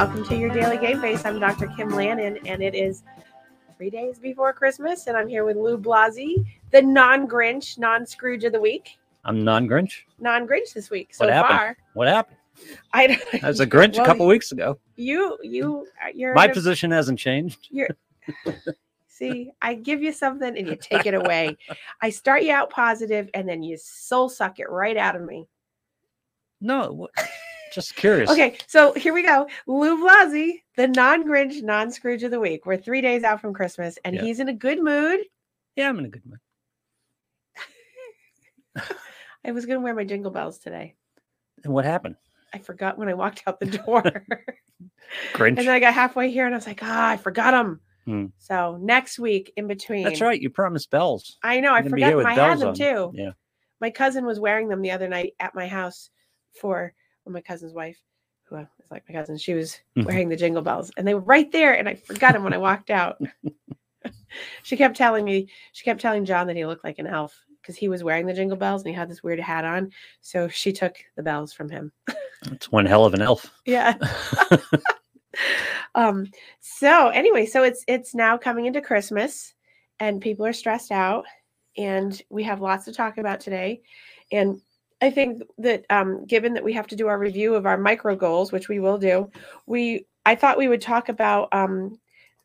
welcome to your daily game face. I'm Dr. Kim Lannon and it is three days before Christmas and I'm here with Lou Blasi, the non-Grinch, non-Scrooge of the week. I'm non-Grinch. Non-Grinch this week so What happened? far. What happened? I don't, I was a Grinch Well, a couple weeks ago. You you you're My a- position hasn't changed. You're see, I give you something and you take it away. I start you out positive and then you soul suck it right out of me. No, what- just curious. Okay, so here we go. Lou Blasi, the non-Grinch, non-Scrooge of the week. We're three days out from Christmas, and Yeah. he's in a good mood. Yeah, I'm in a good mood. I was gonna wear my jingle bells today. And what happened? I forgot when I walked out the door. Grinch. and then I got halfway here and I was like, ah, I forgot them. Hmm. So next week in between. That's right. You promised bells. I know, I You're forgot here them. with I had them on. too. Yeah. My cousin was wearing them the other night at my house for my cousin's wife, who is like my cousin. She was Mhm. wearing the jingle bells and they were right there and I forgot them when I walked out. she kept telling me, she kept telling John that he looked like an elf because he was wearing the jingle bells and he had this weird hat on. So she took the bells from him. It's one hell of an elf. Yeah. um so anyway so it's it's now coming into christmas and people are stressed out and we have lots to talk about today and i think that um given that we have to do our review of our micro goals which we will do we i thought we would talk about um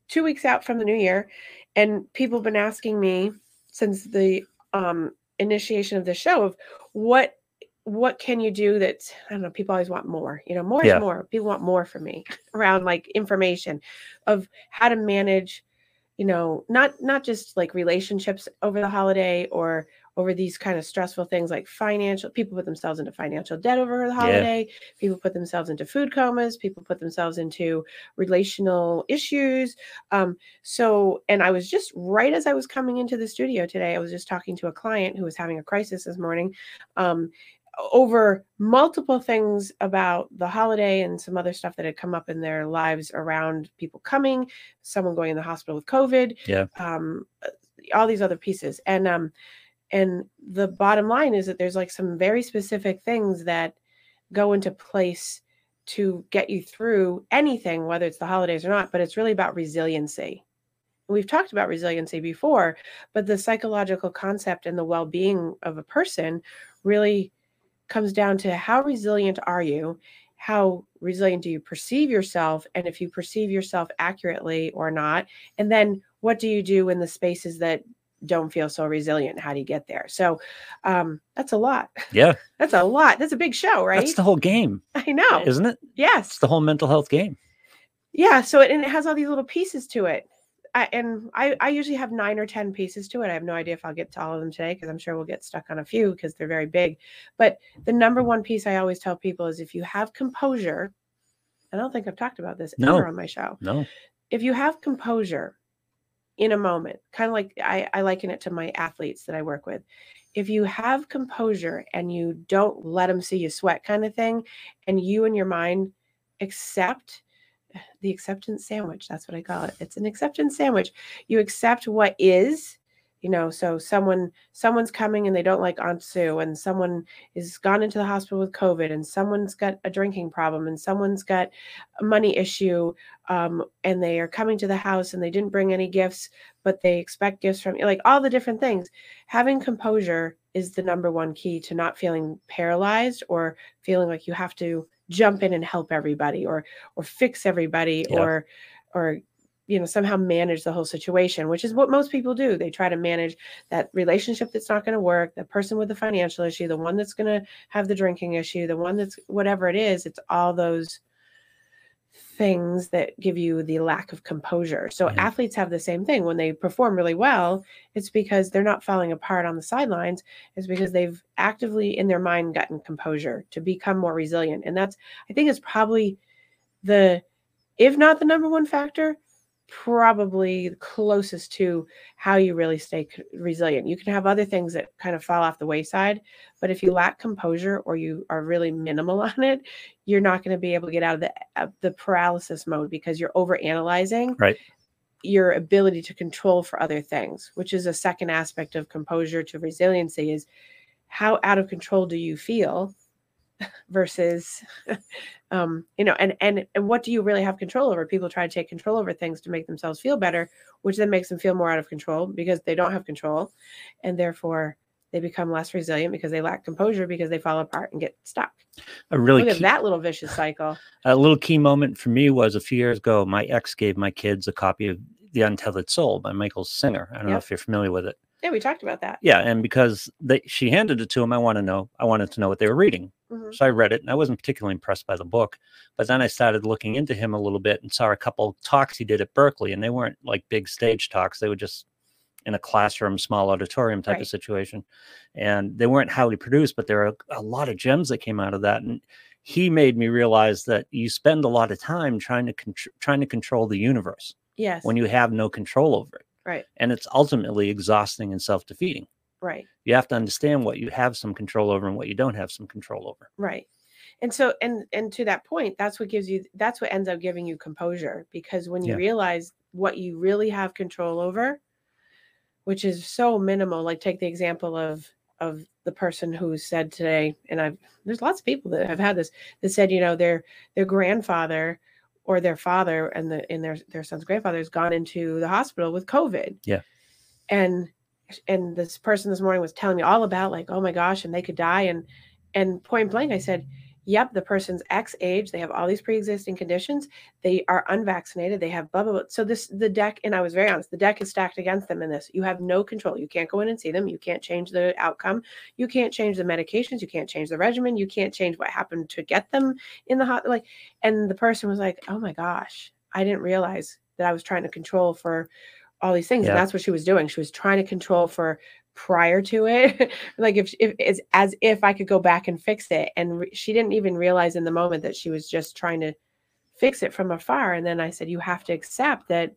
two weeks out from the new year and people have been asking me since the um initiation of the show of what what can you do that's i don't know people always want more you know more Yeah. is more people want more from me around like information of how to manage you know not not just like relationships over the holiday or over these kind of stressful things like financial people put themselves into financial debt over the holiday people put themselves into food comas people put themselves into relational issues um so and i was just right as i was coming into the studio today i was just talking to a client who was having a crisis this morning um over multiple things about the holiday and some other stuff that had come up in their lives around people coming, someone going in the hospital with COVID, Yeah. um, uh, all these other pieces. And um, and the bottom line is that there's like some very specific things that go into place to get you through anything, whether it's the holidays or not. But it's really about resiliency. We've talked about resiliency before, but the psychological concept and the well-being of a person really comes down to how resilient are you how resilient do you perceive yourself and if you perceive yourself accurately or not and then what do you do in the spaces that don't feel so resilient how do you get there so um that's a lot Yeah. that's a lot that's a big show right That's the whole game, i know isn't it? yes It's the whole mental health game. yeah so it, and it has all these little pieces to it I, and I, I usually have nine or ten pieces to it. I have no idea if I'll get to all of them today because I'm sure we'll get stuck on a few because they're very big. But the number one piece I always tell people is if you have composure, I don't think I've talked about this No. ever on my show. No. If you have composure in a moment, kind of like I, I liken it to my athletes that I work with. If you have composure and you don't let them see you sweat, kind of thing, and you in your mind accept the acceptance sandwich that's what i call it it's an acceptance sandwich you accept what is you know so someone someone's coming and they don't like aunt sue and someone is gone into the hospital with covid and someone's got a drinking problem and someone's got a money issue um, and they are coming to the house and they didn't bring any gifts but they expect gifts from you like all the different things having composure is the number one key to not feeling paralyzed or feeling like you have to jump in and help everybody or or fix everybody Yeah. or or you know somehow manage the whole situation which is what most people do. They try to manage that relationship that's not going to work the person with the financial issue the one that's going to have the drinking issue the one that's whatever it is it's all those things that give you the lack of composure. So Mhm. athletes have the same thing. When they perform really well it's because they're not falling apart on the sidelines. It's because they've actively in their mind gotten composure to become more resilient. And that's i think it's probably the if not the number one factor probably closest to how you really stay resilient you can have other things that kind of fall off the wayside but if you lack composure or you are really minimal on it you're not going to be able to get out of the of the paralysis mode because you're over analyzing Right. your ability to control for other things which is a second aspect of composure to resiliency is how out of control do you feel versus um you know and and and what do you really have control over people try to take control over things to make themselves feel better which then makes them feel more out of control because they don't have control and therefore they become less resilient because they lack composure because they fall apart and get stuck A really look at key, that little vicious cycle a little key moment for me was a few years ago. My ex gave my kids a copy of The Untethered Soul by Michael Singer. I don't know if you're familiar with it. yeah we talked about that Yeah, and because they, she handed it to him, I want to know. I wanted to know what they were reading. Mhm. So I read it, and I wasn't particularly impressed by the book. But then I started looking into him a little bit and saw a couple talks he did at Berkeley, and they weren't like big stage talks. They were just in a classroom, small auditorium type Right. of situation, and they weren't highly produced. But there are a lot of gems that came out of that, and he made me realize that you spend a lot of time trying to contr- trying to control the universe yes when you have no control over it, right and it's ultimately exhausting and self defeating right you have to understand what you have some control over and what you don't have some control over. right and so and and to that point that's what gives you that's what ends up giving you composure because when you Yeah. realize what you really have control over which is so minimal like take the example of of the person who said today and i've there's lots of people that have had this that said you know their their grandfather or their father and the and their their son's grandfather has gone into the hospital with covid Yeah. and and this person this morning was telling me all about like oh my gosh and they could die and and point blank i said yep the person's x age they have all these pre-existing conditions they are unvaccinated they have blah blah blah. So this the deck and i was very honest the deck is stacked against them in this. You have no control. You can't go in and see them. You can't change the outcome. You can't change the medications. You can't change the regimen. You can't change what happened to get them in the hot like and the person was like oh my gosh i didn't realize that i was trying to control for all these things Yeah. and that's what she was doing she was trying to control for prior to it like if, if it's as if i could go back and fix it and re- she didn't even realize in the moment that she was just trying to fix it from afar and then i said you have to accept that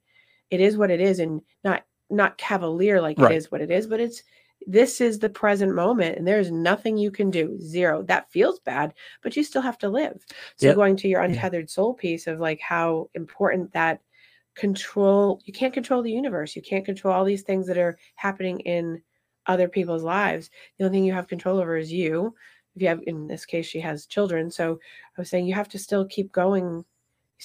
it is what it is and not not cavalier like Right. it is what it is but it's this is the present moment and there's nothing you can do zero that feels bad but you still have to live so Yep. going to your Yeah. untethered soul piece of like how important that control you can't control the universe. You can't control all these things that are happening in other people's lives. The only thing you have control over is you. If you have in this case she has children. So i was saying you have to still keep going. You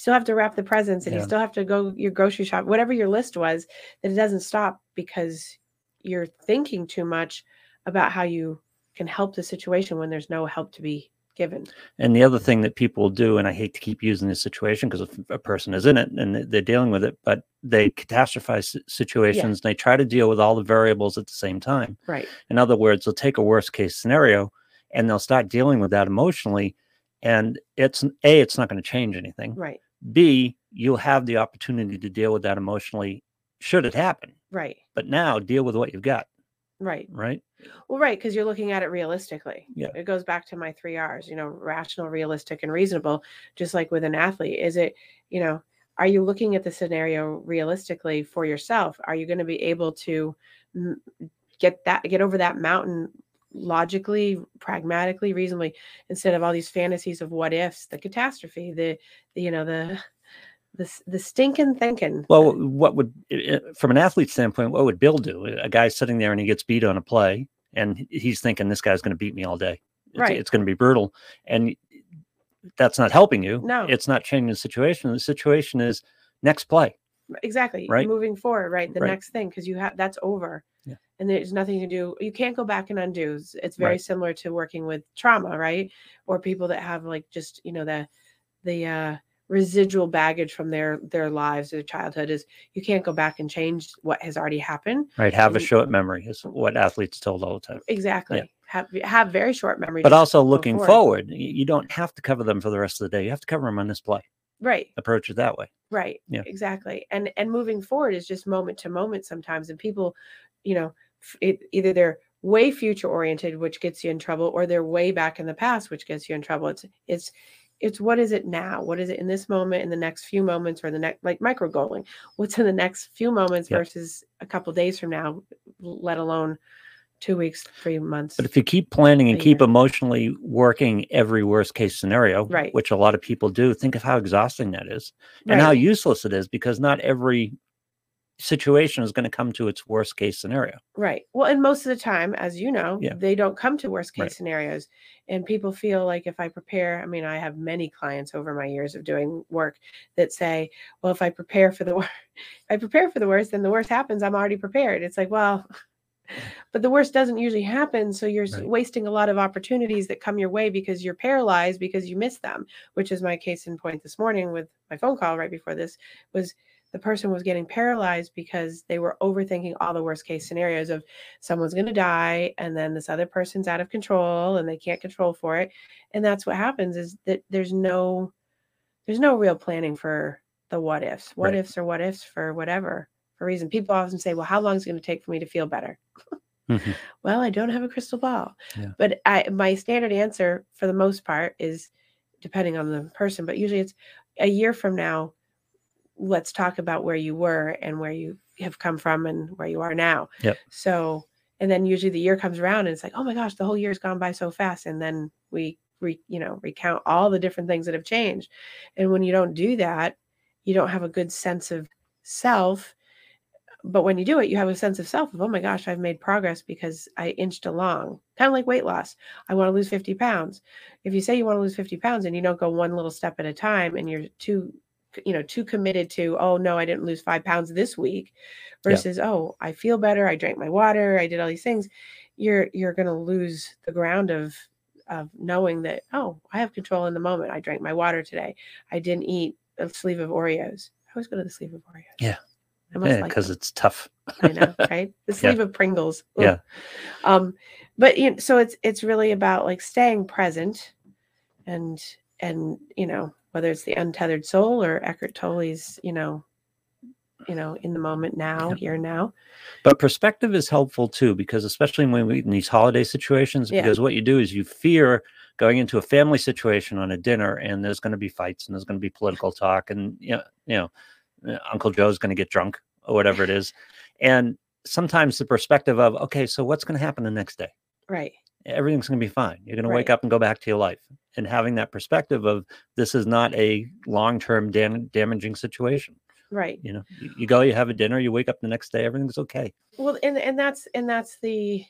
still have to wrap the presents and Yeah. you still have to go your grocery shop whatever your list was that it doesn't stop because you're thinking too much about how you can help the situation when there's no help to be given And the other thing that people do, and I hate to keep using this situation because if a person is in it and they- they're dealing with it, but they catastrophize situations. They try to deal with all the variables at the same time. right In other words, they'll take a worst case scenario and they'll start dealing with that emotionally. And it's A, it's not going to change anything. right B, you'll have the opportunity to deal with that emotionally should it happen. right But now deal with what you've got, right right? Well, right, because you're looking at it realistically. Yeah. It goes back to my three R's, you know, rational, realistic, and reasonable, just like with an athlete. Is it, you know, are you looking at the scenario realistically for yourself? Are you going to be able to get that, get over that mountain logically, pragmatically, reasonably, instead of all these fantasies of what ifs, the catastrophe, the, the you know, the, the, the stinking thinking. Well, what would, from an athlete standpoint, what would Bill do? A guy's sitting there and he gets beat on a play, and he's thinking this guy's going to beat me all day. It's, Right. it's going to be brutal, and that's not helping you. No. it's not changing the situation. The situation is next play. exactly Right? moving forward right the Right. next thing because you have that's over Yeah. and there's nothing to do you can't go back and undo it's very Right. similar to working with trauma right or people that have like just you know the the uh residual baggage from their their lives their childhood is you can't go back and change what has already happened Right, have a And- short memory is what athletes told all the time. exactly have have very short memory But also looking forward. forward, you don't have to cover them for the rest of the day. You have to cover them on this play. right Approach it that way. right Yeah. exactly and and moving forward is just moment to moment sometimes and people you know it, either they're way future oriented which gets you in trouble or they're way back in the past which gets you in trouble it's it's it's what is it now what is it in this moment in the next few moments or the next like micro goaling what's in the next few moments versus a couple days from now let alone two weeks three months But if you keep planning and keep year. emotionally working every worst case scenario, Right. which a lot of people do, think of how exhausting that is and how useless it is because not every situation is going to come to its worst case scenario. Right. Well, and most of the time, as you know, Yeah. they don't come to worst case Right. scenarios. And people feel like if I prepare, I mean, I have many clients over my years of doing work that say, well, if I prepare for the worst, if I prepare for the worst, then the worst happens. I'm already prepared. It's like, well, but the worst doesn't usually happen. So you're Right. wasting a lot of opportunities that come your way because you're paralyzed because you miss them, which is my case in point this morning with my phone call right before this was the person was getting paralyzed because they were overthinking all the worst case scenarios of someone's going to die and then this other person's out of control and they can't control for it and that's what happens is that there's no there's no real planning for the what ifs what Right. ifs or what ifs for whatever for reason people often say well how long is it going to take for me to feel better Mhm. well i don't have a crystal ball Yeah. but I, my standard answer for the most part is depending on the person but usually it's a year from now let's talk about where you were and where you have come from and where you are now. Yep. so and then usually the year comes around and it's like oh my gosh the whole year's gone by so fast. And then we re, you know recount all the different things that have changed. And when you don't do that you don't have a good sense of self. But when you do it you have a sense of self of oh my gosh i've made progress because i inched along. Kind of like weight loss. I want to lose 50 pounds. If you say you want to lose 50 pounds and you don't go one little step at a time and you're too you know too committed to oh no i didn't lose five pounds this week Yeah. versus oh i feel better i drank my water i did all these things you're you're going to lose the ground of of knowing that oh i have control in the moment i drank my water today i didn't eat a sleeve of oreos i always go to the sleeve of oreos Yeah. Must Yeah, like because it's tough. I know, right? The Yeah. sleeve of Pringles. Ugh. Yeah. Um, but you know, so it's it's really about like staying present, and and you know whether it's the untethered soul or Eckhart Tolle's you know, you know in the moment now Yep. here now. But perspective is helpful too, because especially when we in these holiday situations, Yeah. because what you do is you fear going into a family situation on a dinner and there's going to be fights and there's going to be political talk and you know, you know uh, Uncle Joe's going to get drunk or whatever it is. And sometimes the perspective of, okay, so what's going to happen the next day? Right. Everything's going to be fine. You're going to wake up and go back to your life. And having that perspective of this is not a long-term dam- damaging situation. Right. You know, you, you go, you have a dinner, you wake up the next day, everything's okay. Well, and and that's and that's the,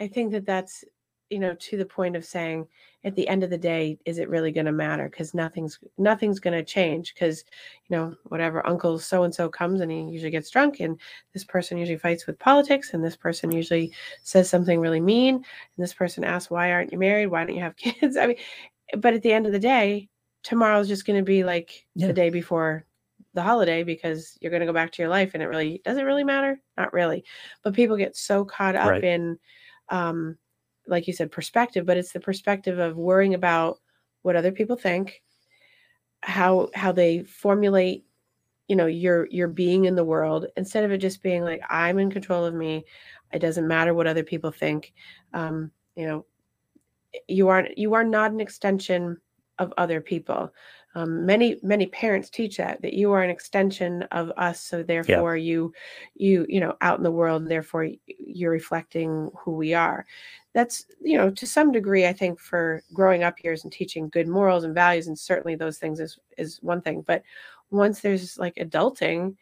I think that that's you know to the point of saying at the end of the day is it really going to matter? Because nothing's nothing's going to change because you know whatever uncle so and so comes and he usually gets drunk and this person usually fights with politics and this person usually says something really mean and this person asks why aren't you married? Why don't you have kids? I mean but at the end of the day tomorrow's just going to be like Yeah. the day before the holiday because you're going to go back to your life and it really doesn't really matter? Not really. But people get so caught up Right. in um like you said perspective but it's the perspective of worrying about what other people think how how they formulate you know your your being in the world instead of it just being like i'm in control of me. It doesn't matter what other people think. Um you know you aren't you are not an extension of other people um, many many parents teach that that you are an extension of us so therefore you you you know out in the world therefore you're reflecting who we are. That's you know to some degree i think for growing up years and teaching good morals and values and certainly those things is is one thing but once there's like adulting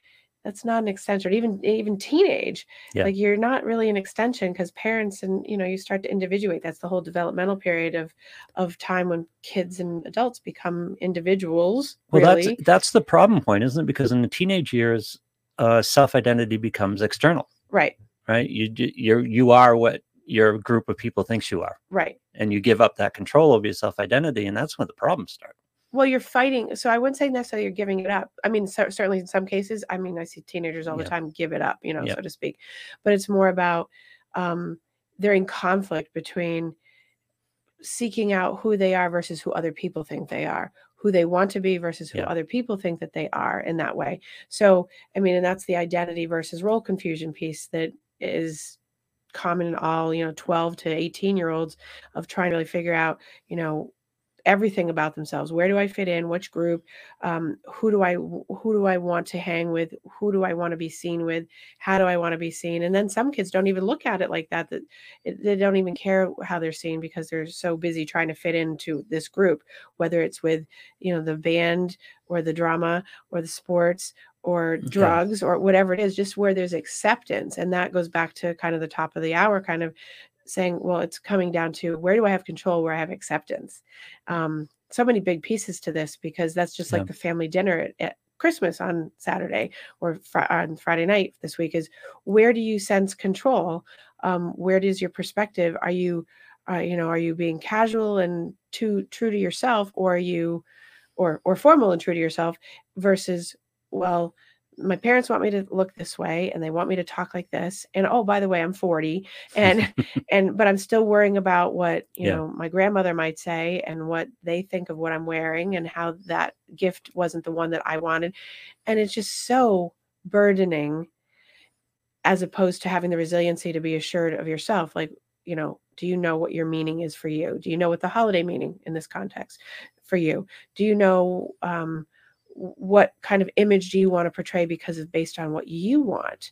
that's not an extension even even teenage Yeah. like you're not really an extension because parents and you know you start to individuate that's the whole developmental period of of time when kids and adults become individuals Well, really that's that's the problem point, isn't it? Because in the teenage years, uh, self identity becomes external, right right? You you're you are what your group of people thinks you are, right and you give up that control over your self identity, and that's when the problems start. Well you're fighting so i wouldn't say necessarily you're giving it up. I mean cer- certainly in some cases i mean i see teenagers all the time give it up you know Yeah. so to speak but it's more about um they're in conflict between seeking out who they are versus who other people think they are who they want to be versus who other people think that they are in that way. So i mean and that's the identity versus role confusion piece that is common in all you know 12 to 18 year olds of trying to really figure out you know everything about themselves. Where do i fit in? Which group? Um, who do i who do i want to hang with? Who do i want to be seen with? How do i want to be seen? And then some kids don't even look at it like that that it, they don't even care how they're seen because they're so busy trying to fit into this group whether it's with you know the band or the drama or the sports or Okay. drugs or whatever it is, just where there's acceptance. And that goes back to kind of the top of the hour, kind of saying, well, it's coming down to where do I have control, where I have acceptance. Um, so many big pieces to this because that's just Yeah. like the family dinner at, at Christmas on Saturday or fri- on Friday night this week is where do you sense control? Um, where does your perspective? Are you, uh, you know, are you being casual and too true to yourself, or are you, or or formal and true to yourself versus, well, my parents want me to look this way and they want me to talk like this and oh by the way i'm 40 and and but i'm still worrying about what you Yeah. know my grandmother might say and what they think of what i'm wearing and how that gift wasn't the one that i wanted and it's just so burdening as opposed to having the resiliency to be assured of yourself like you know do you know what your meaning is for you do you know what the holiday meaning in this context for you do you know um, what kind of image do you want to portray because of based on what you want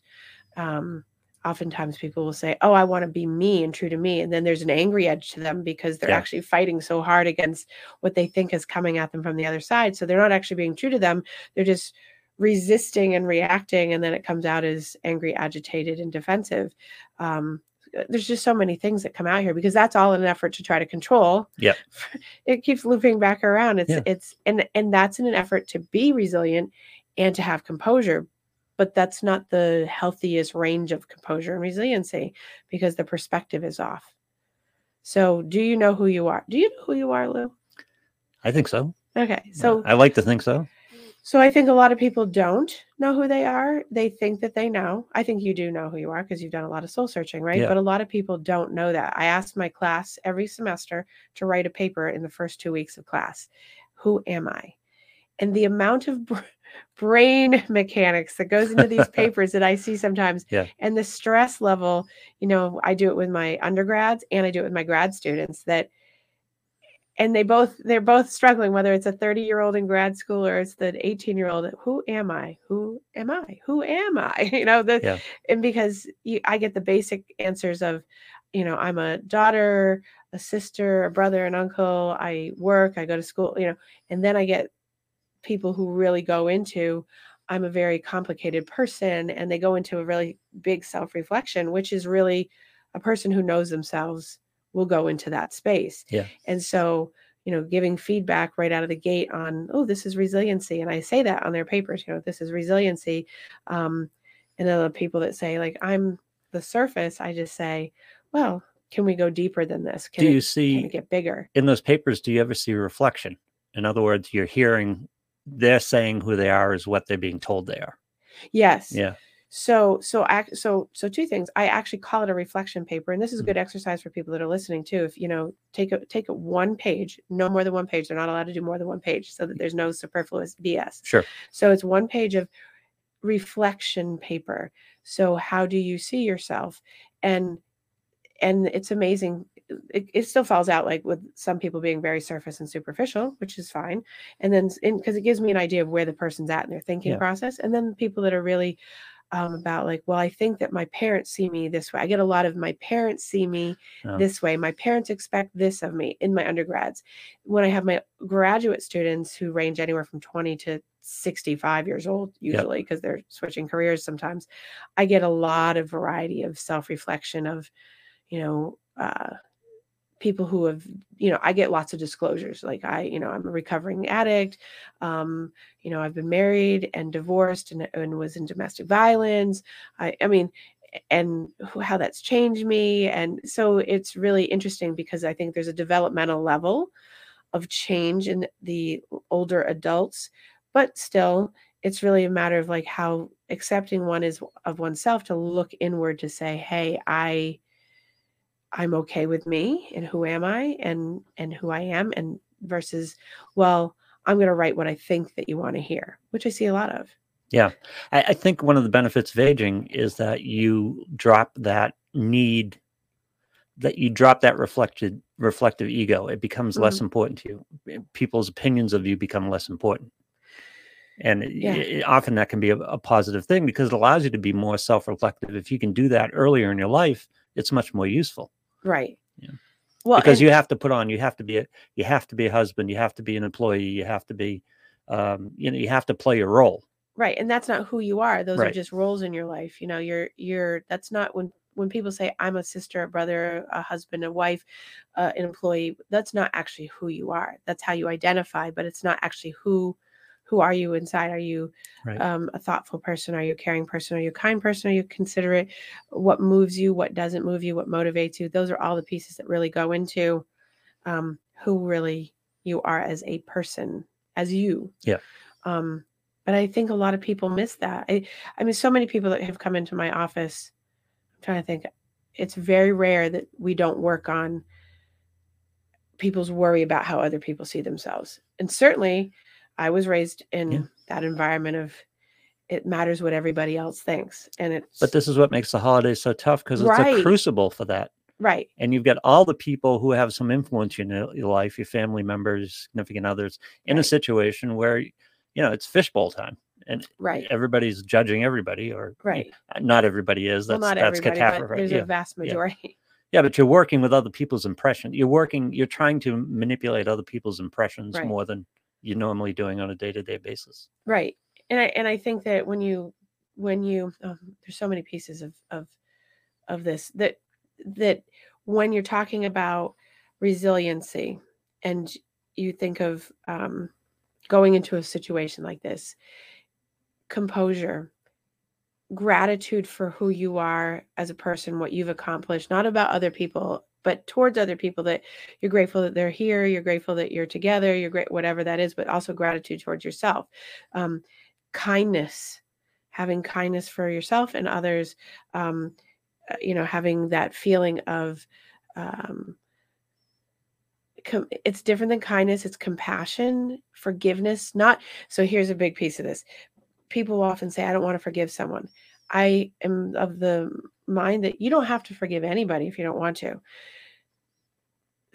um, oftentimes people will say oh i want to be me and true to me and then there's an angry edge to them because they're Yeah. actually fighting so hard against what they think is coming at them from the other side so they're not actually being true to them they're just resisting and reacting and then it comes out as angry agitated and defensive um, Uh, there's just so many things that come out here because that's all in an effort to try to control Yeah. it keeps looping back around it's Yeah. it's and and that's in an effort to be resilient and to have composure but that's not the healthiest range of composure and resiliency because the perspective is off so do you know who you are do you know who you are lou I think so. okay so I like to think so. So I think a lot of people don't know who they are. They think that they know. I think you do know who you are because you've done a lot of soul searching, right? Yeah. But a lot of people don't know that. I asked my class every semester to write a paper in the first two weeks of class. Who am I? And the amount of br- brain mechanics that goes into these papers that I see sometimes, Yeah. and the stress level, you know, I do it with my undergrads and I do it with my grad students that and they both they're both struggling whether it's a 30 year old in grad school or it's the 18 year old who am i? Who am i? Who am i? You know the Yeah. and because you, i get the basic answers of you know i'm a daughter a sister a brother an uncle i work i go to school you know and then i get people who really go into i'm a very complicated person and they go into a really big self reflection which is really a person who knows themselves will go into that space Yeah. and so, you know, giving feedback right out of the gate on, oh, this is resiliency. And I say that on their papers, you know, this is resiliency. Um, and then the people that say, like, I'm the surface, I just say, well, can we go deeper than this? Can, do it, you can see it get bigger? in those papers? Do you ever see reflection? In other words, you're hearing they're saying who they are is what they're being told they are. Yes. Yeah. So, so, so, so two things. I actually call it a reflection paper, and this is a Mhm. good exercise for people that are listening too. If you know, take a take a one page, no more than one page. They're not allowed to do more than one page, so that there's no superfluous BS. Sure. So it's one page of reflection paper. So how do you see yourself? And and it's amazing. It, it still falls out like with some people being very surface and superficial, which is fine. And then because it gives me an idea of where the person's at in their thinking Yeah. process. And then people that are really um, about like, well, I think that my parents see me this way. I get a lot of my parents see me Oh. this way. My parents expect this of me in my undergrads. When I have my graduate students who range anywhere from 20 to 65 years old, usually, because they're switching careers sometimes, I get a lot of variety of self reflection of, you know, uh, people who have you know i get lots of disclosures like i you know i'm a recovering addict um you know i've been married and divorced and, and was in domestic violence. I i mean and how that's changed me and so it's really interesting because i think there's a developmental level of change in the older adults but still it's really a matter of like how accepting one is of oneself to look inward to say hey i i'm okay with me and who am i and and who i am and versus well i'm going to write what i think that you want to hear which i see a lot of Yeah. I, I think one of the benefits of aging is that you drop that need that you drop that reflected reflective ego. It becomes less important to you. Eh, People's opinions of you become less important. And it- it- often that can be a, a positive thing because it allows you to be more self-reflective. If you can do that earlier in your life, it's much more useful right. Yeah. well because and- you have to put on you have to be a you have to be a husband you have to be an employee you have to be um, you know you have to play a role. Right and that's not who you are. Those are just roles in your life you know you're you're that's not when when people say i'm a sister a brother a husband a wife uh, an employee that's not actually who you are. That's how you identify but it's not actually who who are you inside? Are you Right. um, a thoughtful person? Are you a caring person? Are you a kind person? Are you considerate? What moves you? What doesn't move you? What motivates you? Those are all the pieces that really go into um, who really you are as a person as you. Yeah. um, but i think a lot of people miss that. I, I mean so many people that have come into my office i'm trying to think it's very rare that we don't work on people's worry about how other people see themselves. And certainly i was raised in Yeah. that environment of it matters what everybody else thinks and it's But this is what makes the holidays so tough because it's Right. a crucible for that. right And you've got all the people who have some influence in your life, your family members, significant others, in a situation where, you know, it's fishbowl time and right everybody's judging everybody, or right uh, not everybody is. well That's not that's catastrophe. there's yeah. a vast majority yeah, but you're working with other people's impression. You're working. You're trying to manipulate other people's impressions Right. more than you're normally doing on a day to day basis. right and i and i think that when you when you um, there's so many pieces of of of this that that when you're talking about resiliency and you think of um, going into a situation like this composure gratitude for who you are as a person what you've accomplished not about other people but towards other people that you're grateful that they're here you're grateful that you're together you're great whatever that is but also gratitude towards yourself. Um, kindness having kindness for yourself and others um, uh, you know having that feeling of um, com- it's different than kindness it's compassion forgiveness not so here's a big piece of this. People often say i don't want to forgive someone i am of the mind that you don't have to forgive anybody if you don't want to.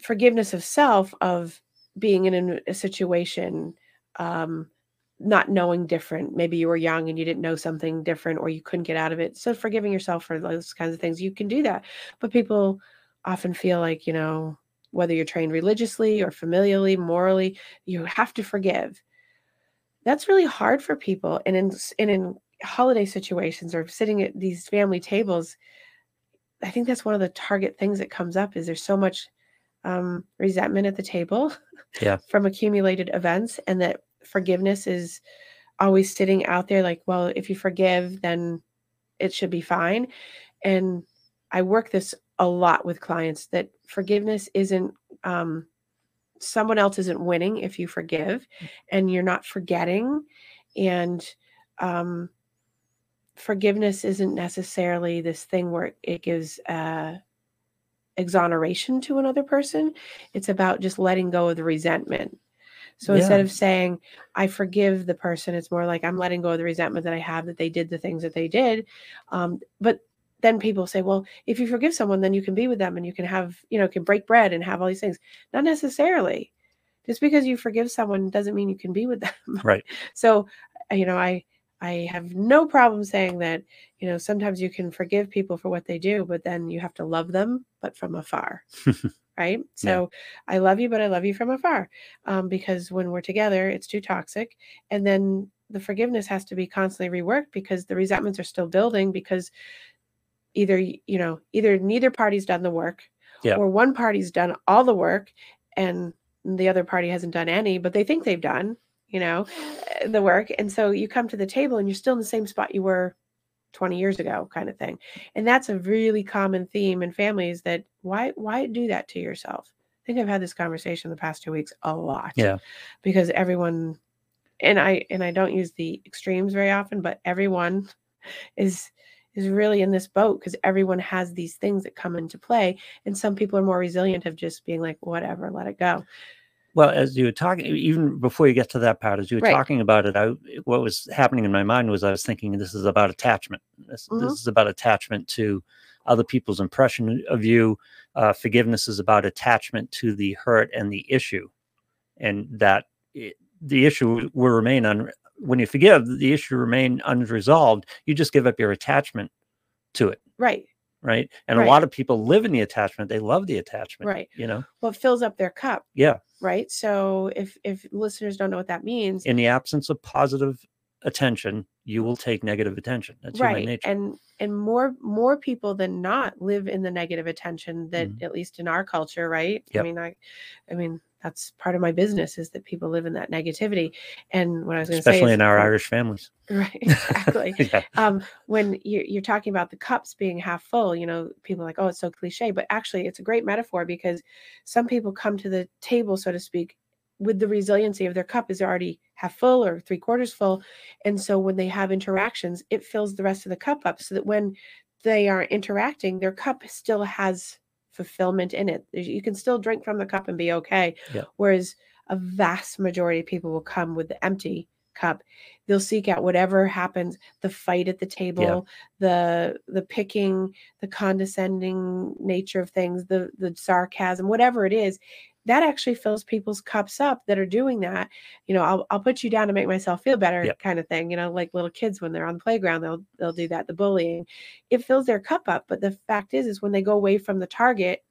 Forgiveness of self of being in a, situation um not knowing different. Maybe you were young and you didn't know something different or you couldn't get out of it. So forgiving yourself for those kinds of things you can do that. But people often feel like you know whether you're trained religiously or familially morally you have to forgive. That's really hard for people. And in and in holiday situations or sitting at these family tables i think that's one of the target things that comes up is there's so much um, resentment at the table Yeah. from accumulated events and that forgiveness is always sitting out there like well if you forgive then it should be fine and i work this a lot with clients that forgiveness isn't um, someone else isn't winning if you forgive and you're not forgetting and um, forgiveness isn't necessarily this thing where it gives uh, exoneration to another person. It's about just letting go of the resentment. So instead of saying i forgive the person it's more like i'm letting go of the resentment that i have that they did the things that they did. Um, but then people say well if you forgive someone then you can be with them and you can have you know can break bread and have all these things. Not necessarily. Just because you forgive someone doesn't mean you can be with them. Right. so you know i i have no problem saying that you know sometimes you can forgive people for what they do but then you have to love them but from afar right so i love you but i love you from afar um, because when we're together it's too toxic and then the forgiveness has to be constantly reworked because the resentments are still building because either you know either neither party's done the work Yeah. or one party's done all the work and the other party hasn't done any but they think they've done you know the work. And so you come to the table and you're still in the same spot you were 20 years ago kind of thing. And that's a really common theme in families that why why do that to yourself? I think i've had this conversation the past two weeks a lot Yeah. because everyone and i and i don't use the extremes very often but everyone is is really in this boat because everyone has these things that come into play. And some people are more resilient of just being like whatever let it go Well, as you were talking, even before you get to that part, as you were Right. talking about it, I, what was happening in my mind was I was thinking this is about attachment. This, Mhm. this is about attachment to other people's impression of you. Uh, forgiveness is about attachment to the hurt and the issue, and that it, the issue will remain un. When you forgive, the issue remain unresolved. You just give up your attachment to it, right right? And Right. a lot of people live in the attachment. They love the attachment, right You know, what fills up their cup yeah. right so if if listeners don't know what that means In the absence of positive attention, you will take negative attention. That's human right nature. and and more more people than not live in the negative attention that Mhm. at least in our culture right i mean i i mean that's part of my business is that people live in that negativity and what i was going to say Especially in our Irish families. right exactly yeah. um when you're, you're talking about the cups being half full you know people are like oh it's so cliche but actually it's a great metaphor because some people come to the table so to speak with the resiliency of their cup is already half full or three quarters full and so when they have interactions it fills the rest of the cup up so that when they are interacting their cup still has fulfillment in it. You can still drink from the cup and be okay. Yeah. whereas a vast majority of people will come with the empty cup. They'll seek out whatever happens the fight at the table the the picking the condescending nature of things the the sarcasm whatever it is that actually fills people's cups up that are doing that you know i'll, I'll put you down to make myself feel better Yep. kind of thing you know like little kids when they're on the playground they'll they'll do that the bullying it fills their cup up but the fact is is when they go away from the target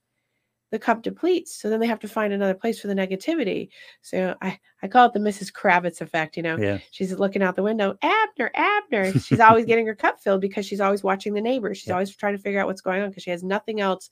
the cup depletes so then they have to find another place for the negativity so i i call it the mrs kravitz effect you know Yeah. she's looking out the window abner abner she's always getting her cup filled because she's always watching the neighbors she's Yeah. always trying to figure out what's going on because she has nothing else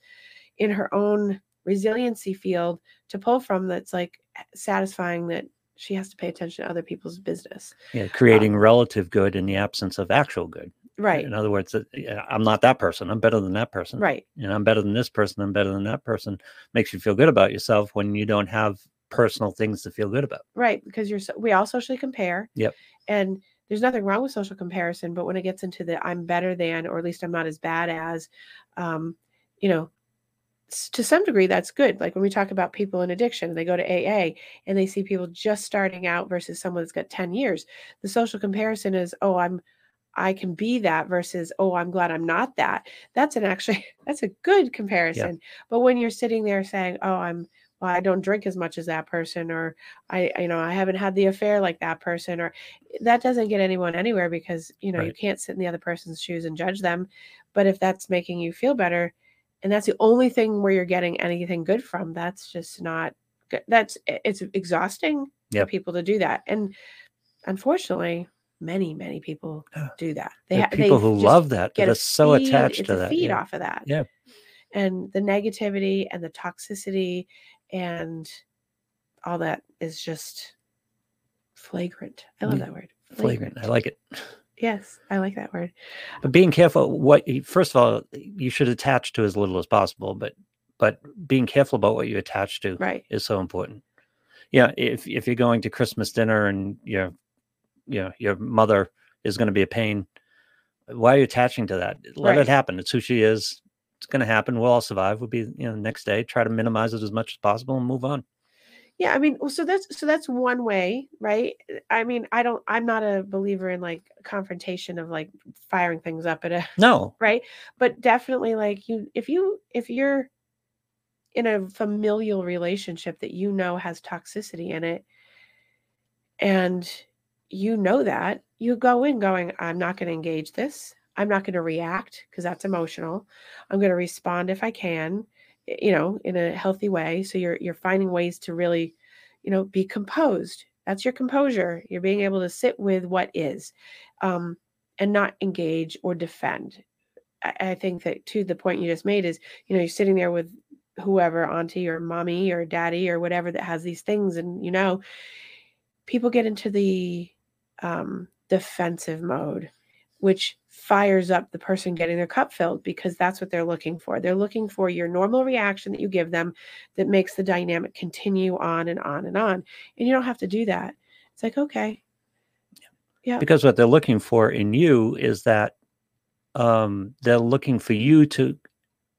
in her own resiliency field to pull from that's like satisfying that she has to pay attention to other people's business Yeah. Creating relative good in the absence of actual good. right In other words, uh, I'm not that person. I'm better than that person. right And I'm better than this person. I'm better than that person. Makes you feel good about yourself when you don't have personal things to feel good about. right because you're so, we all socially compare Yep. and there's nothing wrong with social comparison but when it gets into the i'm better than or at least i'm not as bad as um you know to some degree that's good like when we talk about people in addiction they go to aa and they see people just starting out versus someone that's got 10 years the social comparison is oh i'm i can be that versus oh i'm glad i'm not that. That's an actually that's a good comparison but when you're sitting there saying oh i'm well i don't drink as much as that person or i I- you know i haven't had the affair like that person or that doesn't get anyone anywhere because you know you can't sit in the other person's shoes and judge them but if that's making you feel better and that's the only thing where you're getting anything good from that's just not good that's it's exhausting Yep. for people to do that and unfortunately many many people do that they, they people who love that, get are so feed- attached to that. feed yeah. off of that Yeah. and the negativity and the toxicity and all that is just flagrant i love Mm, that word Flagrant. I like it. Yes i like that word But being careful what you, first of all, you should attach to as little as possible, but but being careful about what you attach to right is so important. Yeah, if if you're going to Christmas dinner and your you know your mother is going to be a pain, why are you attaching to that? Let Right. it happen. It's who she is. It's going to happen. We'll all survive. We'll be you know next day. Try to minimize it as much as possible and move on. Yeah i mean so that's so that's one way right? I mean i don't i'm not a believer in like confrontation of like firing things up at a No, right? But definitely like you if you if you're in a familial relationship that you know has toxicity in it and you know that you go in going i'm not going to engage this. I'm not going to react because that's emotional. I'm going to respond if i can you know in a healthy way so you're you're finding ways to really you know be composed. That's your composure. You're being able to sit with what is um and not engage or defend. I, I think that to the point you just made is you know you're sitting there with whoever auntie or mommy or daddy or whatever that has these things and you know people get into the um, defensive mode which fires up the person getting their cup filled because that's what they're looking for. They're looking for your normal reaction that you give them that makes the dynamic continue on and on and on and you don't have to do that. It's like okay. Yeah. because what they're looking for in you is that um, they're looking for you to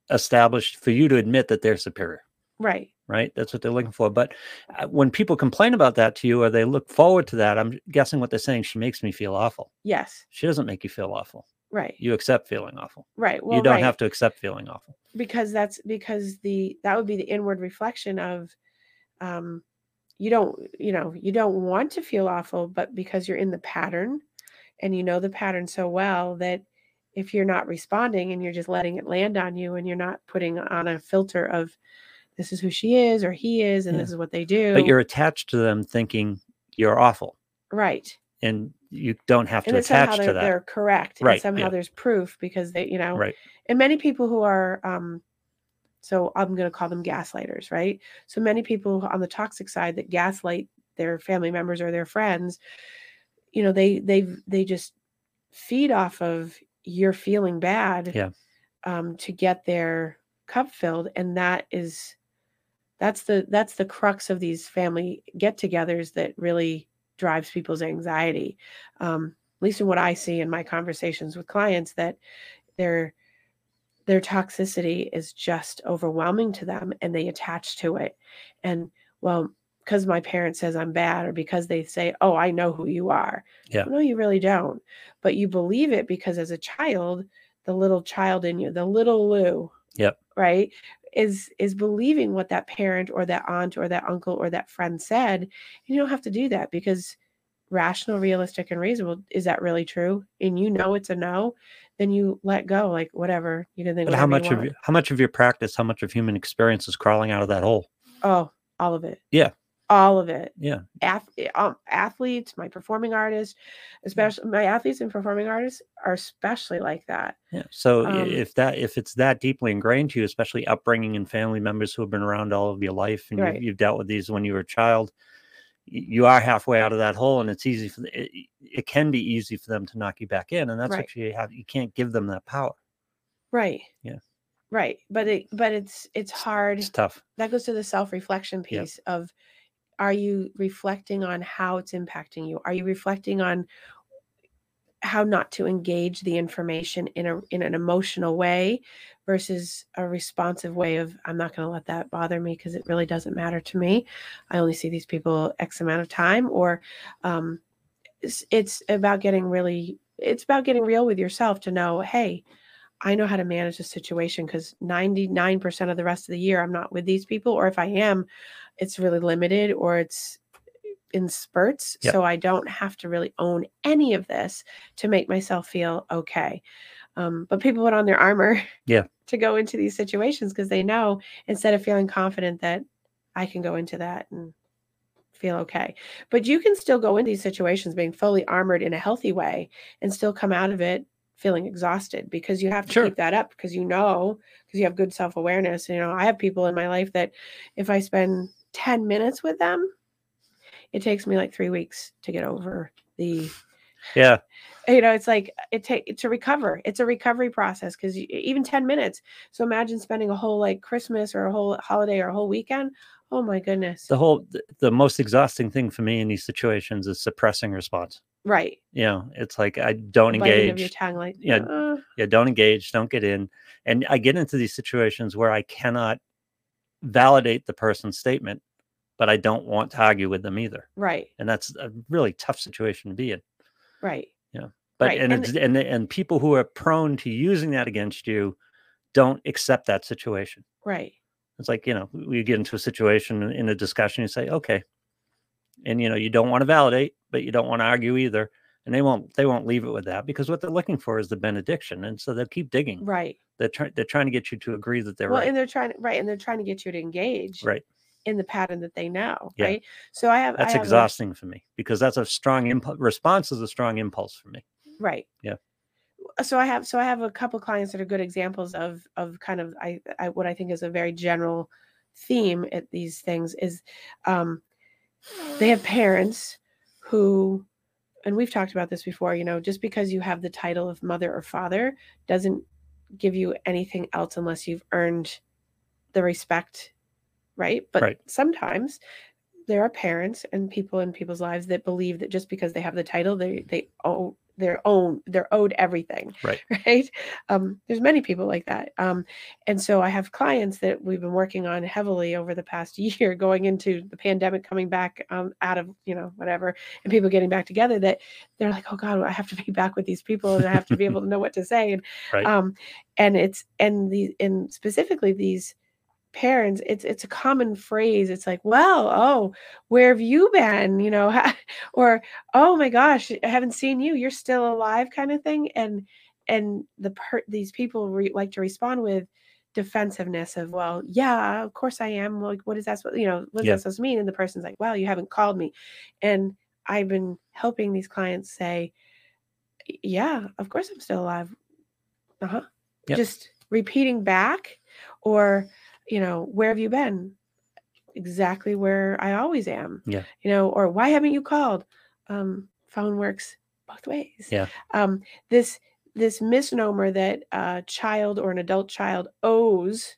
establish, for you to admit that they're superior. right right? That's what they're looking for. But uh, when people complain about that to you or they look forward to that, I'm guessing what they're saying, she makes me feel awful. yes She doesn't make you feel awful. right You accept feeling awful. right well you don't right. have to accept feeling awful. because that's because the that would be the inward reflection of um you don't you know you don't want to feel awful but because you're in the pattern and you know the pattern so well that if you're not responding and you're just letting it land on you and you're not putting on a filter of this is who she is or he is and Yeah. this is what they do But you're attached to them thinking you're awful. right And you don't have to somehow attach to that. they're correct Right, and somehow yeah. there's proof because they you know Right. and many people who are um so i'm going to call them gaslighters right so many people on the toxic side that gaslight their family members or their friends you know they they they just feed off of you're feeling bad Yeah. um to get their cup filled and that is that's the that's the crux of these family get-togethers that really drives people's anxiety. Um at least in what i see in my conversations with clients that their their toxicity is just overwhelming to them and they attach to it. And well because my parent says i'm bad or because they say oh i know who you are. Yeah. no you really don't. But you believe it because as a child the little child in you the little lou Yep. right is is believing what that parent or that aunt or that uncle or that friend said you don't have to do that because rational realistic and reasonable is that really true and you know it's a no then you let go like whatever you can think But how much you of your, how much of your practice, how much of human experience is crawling out of that hole? oh all of it Yeah. All of it Yeah. Ath- um, athletes my performing artists especially my athletes and performing artists are especially like that Yeah. So Um, if that if it's that deeply ingrained to you, especially upbringing and family members who have been around all of your life, and Right. you've, you've dealt with these when you were a child, you are halfway out of that hole, and it's easy for the, it, it can be easy for them to knock you back in, and that's Right. what you have. You can't give them that power. right Yeah. right but it but it's it's hard It's tough. that goes to the self-reflection Yep. piece of are you reflecting on how it's impacting you? Are you reflecting on how not to engage the information in a in an emotional way versus a responsive way of i'm not going to let that bother me because it really doesn't matter to me. I only see these people x amount of time or um it's, it's about getting really it's about getting real with yourself to know hey I know how to manage the situation because 99% of the rest of the year I'm not with these people, or if I am, it's really limited or it's in spurts. Yep. So I don't have to really own any of this to make myself feel okay. Um, but people put on their armor Yeah. to go into these situations because they know instead of feeling confident that I can go into that and feel okay. But you can still go into these situations being fully armored in a healthy way and still come out of it feeling exhausted because you have to Sure. keep that up because you know because you have good self-awareness you know i have people in my life that if i spend 10 minutes with them it takes me like three weeks to get over the Yeah. you know it's like it take to recover it's a recovery process because even 10 minutes. So imagine spending a whole like christmas or a whole holiday or a whole weekend. Oh my goodness. The whole the most exhausting thing for me in these situations is suppressing response. right. You know, it's like I don't biting of your engage. tongue like Yeah, uh, yeah don't engage don't get in. And i get into these situations where i cannot validate the person's statement but i don't want to argue with them either. Right. And that's a really tough situation to be in. Right. Yeah. but Right, and and it's, and and people who are prone to using that against you don't accept that situation. Right. It's like you know you get into a situation in- in a discussion you say okay. And you know you don't want to validate but you don't want to argue either. And they won't they won't leave it with that because what they're looking for is the benediction. And so they'll keep digging. Right. They're trying they're trying to get you to agree that they're well right. and they're trying right and they're trying to get you to engage. Right in the pattern that they know Yeah. right so i have that's I have a- exhausting for me because that's a strong impulse response is a strong impulse for me right Yeah. so i have so i have a couple clients that are good examples of of kind of i, I what i think is a very general theme at these things is um they have parents who and we've talked about this before you know just because you have the title of mother or father doesn't give you anything else unless you've earned the respect right but Right. sometimes there are parents and people in people's lives that believe that just because they have the title they they owe their own they're owed everything Right. right um there's many people like that um and so i have clients that we've been working on heavily over the past year going into the pandemic coming back um out of you know whatever and people getting back together that they're like oh god i have to be back with these people and i have to be able to know what to say and Right. um and it's and the and specifically these parents it's it's a common phrase it's like well oh where have you been you know or oh my gosh i haven't seen you you're still alive kind of thing and and the per- these people re- like to respond with defensiveness of well yeah of course i am like what is that you know what does Yeah. that supposed to mean and the person's like well you haven't called me and i've been helping these clients say, yeah, of course I'm still alive. Uh huh. Yep. Just repeating back, or, you know, where have you been? Exactly where I always am. Yeah. You know, or why haven't you called? Um, phone works both ways. Yeah. Um, this this misnomer that a child or an adult child owes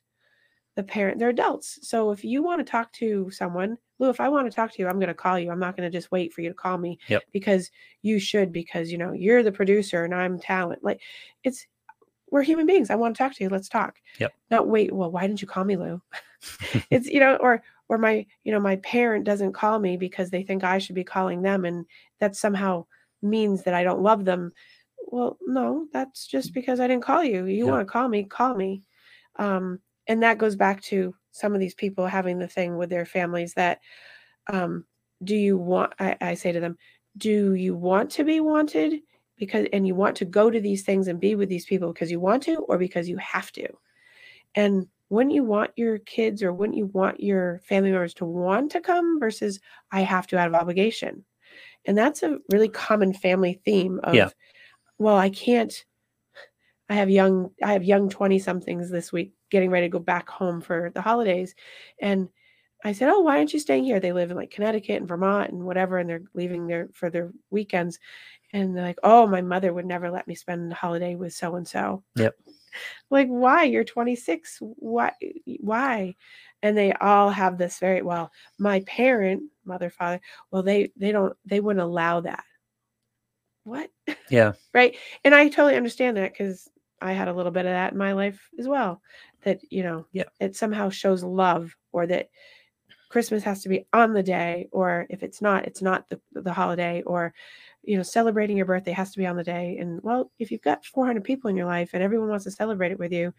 the parent they're adults so if you want to talk to someone lou if i want to talk to you i'm going to call you i'm not going to just wait for you to call me Yep. because you should because you know you're the producer and i'm talent like it's we're human beings i want to talk to you let's talk. Yep. not wait well why didn't you call me lou? It's you know or or my you know my parent doesn't call me because they think i should be calling them and that somehow means that i don't love them. Well no that's just because i didn't call you. You Yeah. want to call me call me. Um and that goes back to some of these people having the thing with their families that um do you want I, I say to them do you want to be wanted because and you want to go to these things and be with these people because you want to or because you have to. And wouldn't you want your kids or wouldn't you want your family members to want to come versus i have to out of obligation. And that's a really common family theme of Yeah. well i can't i have young i have young 20 somethings this week getting ready to go back home for the holidays. And i said oh why aren't you staying here? They live in like connecticut and vermont and whatever and they're leaving there for their weekends and they're like oh my mother would never let me spend the holiday with so and so. Yep. like why? You're 26 why why? And they all have this very well my parent mother father well they they don't they wouldn't allow that. What? Yeah. right? And i totally understand that because i had a little bit of that in my life as well that you know Yeah. it somehow shows love or that christmas has to be on the day or if it's not it's not the, the holiday or you know celebrating your birthday has to be on the day and well if you've got 400 people in your life and everyone wants to celebrate it with you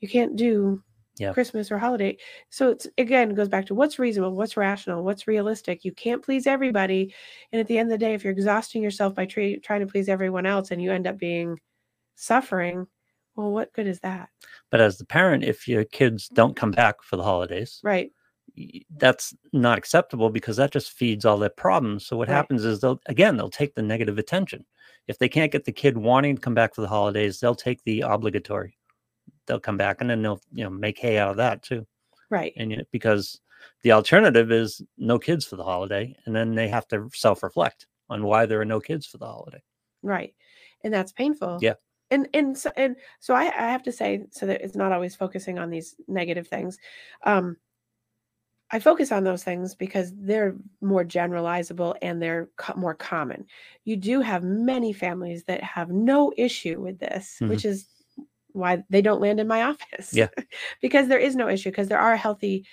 you can't do Yeah. christmas or holiday. So it's again it goes back to what's reasonable what's rational what's realistic. You can't please everybody and at the end of the day if you're exhausting yourself by tra- trying to please everyone else and you end up being suffering well what good is that? But as the parent, if your kids don't come back for the holidays, right that's not acceptable because that just feeds all their problems. So what Right. happens is they'll again they'll take the negative attention. If they can't get the kid wanting to come back for the holidays, they'll take the obligatory. They'll come back and then they'll you know make hay out of that too. right And you know, because the alternative is no kids for the holiday, and then they have to self-reflect on why there are no kids for the holiday. right and that's painful Yeah. and and so and so I, I have to say so that it's not always focusing on these negative things um i focus on those things because they're more generalizable and they're co- more common you do have many families that have no issue with this mm-hmm. which is why they don't land in my office Yeah. because there is no issue because there are healthy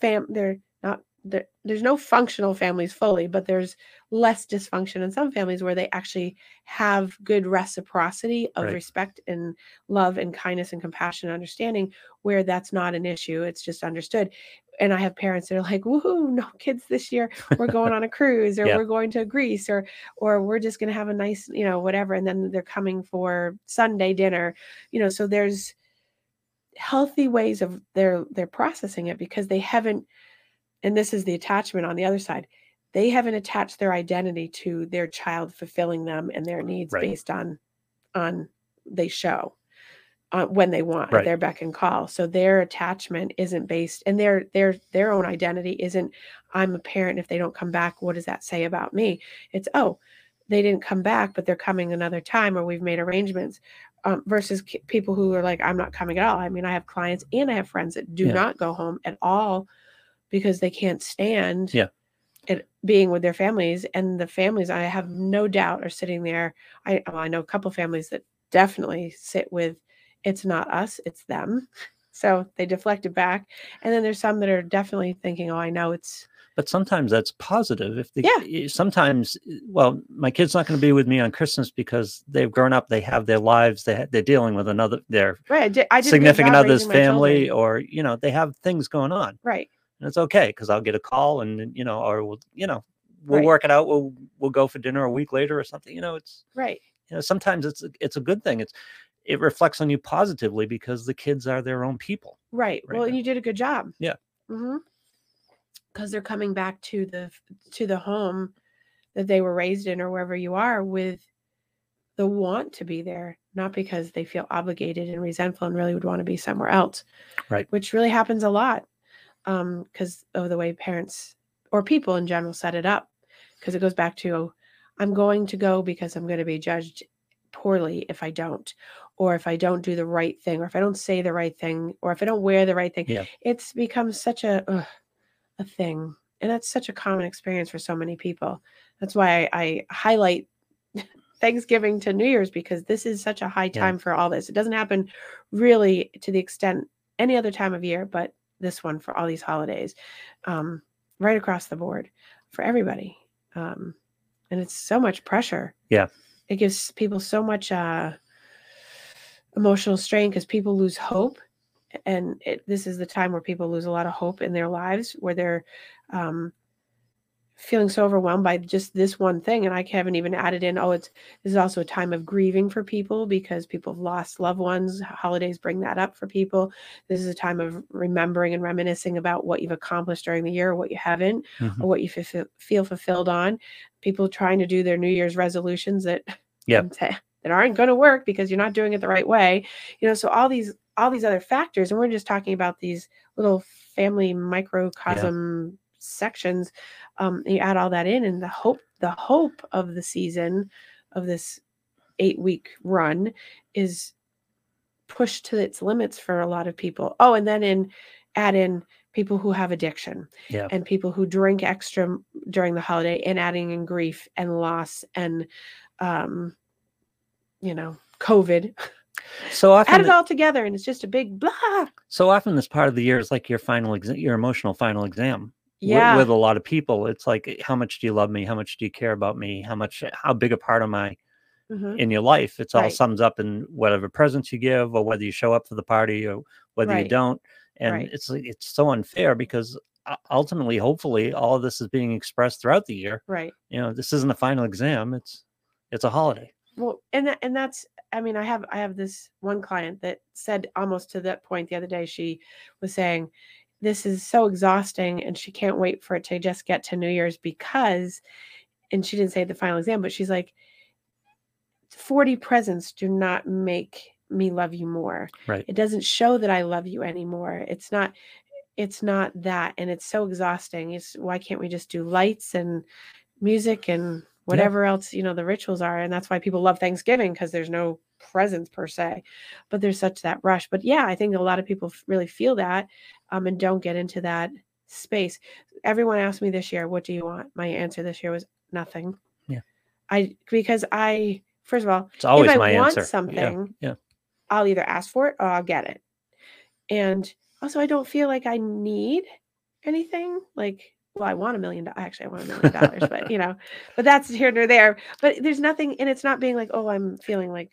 fam they're not there, there's no functional families fully but there's less dysfunction in some families where they actually have good reciprocity of Right. respect and love and kindness and compassion and understanding where that's not an issue it's just understood and i have parents that are like woohoo no kids this year we're going on a cruise or Yeah. we're going to greece or or we're just going to have a nice you know whatever and then they're coming for sunday dinner you know so there's healthy ways of their they're processing it because they haven't and this is the attachment on the other side they haven't attached their identity to their child fulfilling them and their needs Right. based on on they show uh, when they want Right. their beck and call so their attachment isn't based and their their their own identity isn't i'm a parent if they don't come back what does that say about me it's oh they didn't come back but they're coming another time or we've made arrangements um, versus ki- people who are like i'm not coming at all i mean i have clients and i have friends that do Yeah. not go home at all because they can't stand Yeah. it being with their families and the families i have no doubt are sitting there i well, i know a couple families that definitely sit with it's not us it's them. So they deflect it back and then there's some that are definitely thinking oh i know it's but sometimes that's positive if the Yeah. sometimes uh, well my kid's not going to be with me on christmas because they've grown up they have their lives they they're dealing with another their right i did, I did significant other's family or you know they have things going on. Right. And it's okay because i'll get a call and you know or we'll you know we'll Right. work it out we'll we'll go for dinner a week later or something you know it's right. you know sometimes it's it's a good thing it's it reflects on you positively because the kids are their own people Right. right well, now. you did a good job. Yeah. Mm-hmm. Because they're coming back to the to the home that they were raised in or wherever you are with the want to be there, not because they feel obligated and resentful and really would want to be somewhere else. Right. Which really happens a lot because of the way parents or people in general set it up. Because it goes back to, I'm going to go because I'm going to be judged poorly if I don't, or if I don't do the right thing, or if I don't say the right thing, or if I don't wear the right thing. Yeah. It's become such a ugh, a thing, and that's such a common experience for so many people. That's why I, I highlight Thanksgiving to New Year's because this is such a high Yeah. time for all this. It doesn't happen really to the extent any other time of year, but this one for all these holidays, um, right across the board for everybody. Um, and it's so much pressure. Yeah. It gives people so much uh, emotional strain because people lose hope. And it, this is the time where people lose a lot of hope in their lives, where they're um, feeling so overwhelmed by just this one thing and i haven't even added in oh it's this is also a time of grieving for people because people have lost loved ones holidays bring that up for people this is a time of remembering and reminiscing about what you've accomplished during the year what you haven't Mhm. or what you fulfill, feel fulfilled on people trying to do their new year's resolutions that Yep. that aren't going to work because you're not doing it the right way you know so all these all these other factors and we're just talking about these little family microcosm sections um you add all that in and the hope the hope of the season of this eight week run is pushed to its limits for a lot of people oh and then in add in people who have addiction Yeah. and people who drink extra during the holiday and adding in grief and loss and um you know covid So often, add it all together and it's just a big blah so often this part of the year is like your final exam, your emotional final exam. yeah With, a lot of people, it's like, how much do you love me? How much do you care about me? How much? How big a part am I mhm, in your life? It's all Right. sums up in whatever presents you give, or whether you show up for the party, or whether you don't. And Right. it's like- it's so unfair because ultimately, hopefully, all of this is being expressed throughout the year. right You know, this isn't a final exam. It's it's a holiday. Well and that, and that's i mean i have i have this one client that said almost to that point the other day she was saying this is so exhausting and she can't wait for it to just get to new year's because and she didn't say the final exam but she's like 40 presents do not make me love you more. Right. it doesn't show that i love you anymore. It's not it's not that and it's so exhausting. It's why can't we just do lights and music and whatever else you know the rituals are and that's why people love thanksgiving because there's no presents per se but there's such that rush but yeah i think a lot of people really feel that um, and don't get into that space everyone asked me this year what do you want my answer this year was nothing Yeah. i because i first of all It's always if I my want answer. Yeah, something, yeah. I'll either ask for it or I'll get it. And also, I don't feel like I need anything. Like, well, I want a million dollars. Actually, I want a million dollars, but you know, but that's here nor there. But there's nothing, and it's not being like, oh, I'm feeling like.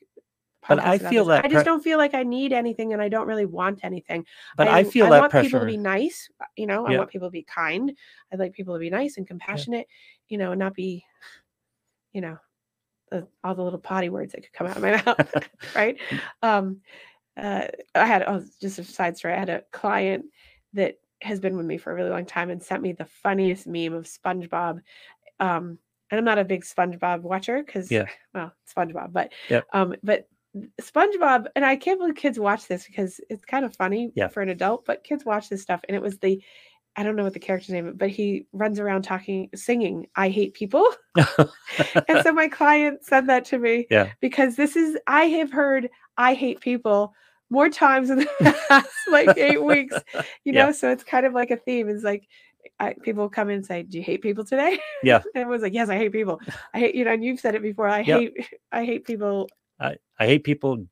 But I feel that I just pre- don't feel like I need anything, and I don't really want anything. But I, feel that want pressure. people to be nice. uh, You know, yeah. I want people to be kind. I'd like people to be nice and compassionate. You know, and not be, you know, the, all the little potty words that could come out of my mouth. right. Um, uh, I had oh, just a side story. I had a client that has been with me for a really long time and sent me the funniest meme of SpongeBob. Um, and I'm not a big SpongeBob watcher because, Yeah. well, SpongeBob, but Yep. um, but SpongeBob, and I can't believe kids watch this because it's kind of funny Yeah. for an adult, but kids watch this stuff, and it was the I don't know what the character's name, is, but he runs around talking, singing, "I hate people." and so my client said that to me Yeah. because this is I have heard I hate people more times in the past like eight weeks, you Yeah. know. So it's kind of like a theme. It's like I, people come in and say, "Do you hate people today?" Yeah. and it was like, "Yes, I hate people. I hate you know." And you've said it before. I hate I hate people I, I hate people.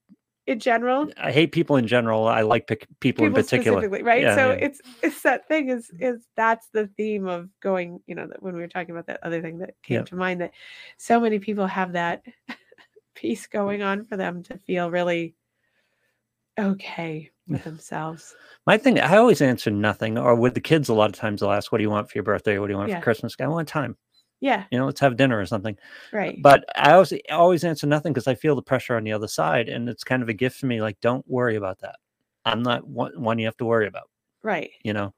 in general. I hate people in general. I like pic- people, in particular. specifically right Yeah, so yeah. it's it's that thing is is that's the theme of going you know that when we were talking about that other thing that came Yeah. to mind that so many people have that piece mm. going on for them to feel really okay with themselves My thing, I always answer nothing. Or with the kids, a lot of times they'll ask, "What do you want for your birthday? What do you want Yeah. for Christmas?" I want time. yeah You know, let's have dinner or something. right But I always always answer nothing because I feel the pressure on the other side, and it's kind of a gift for me. Like, don't worry about that. I'm not one, you have to worry about. right You know,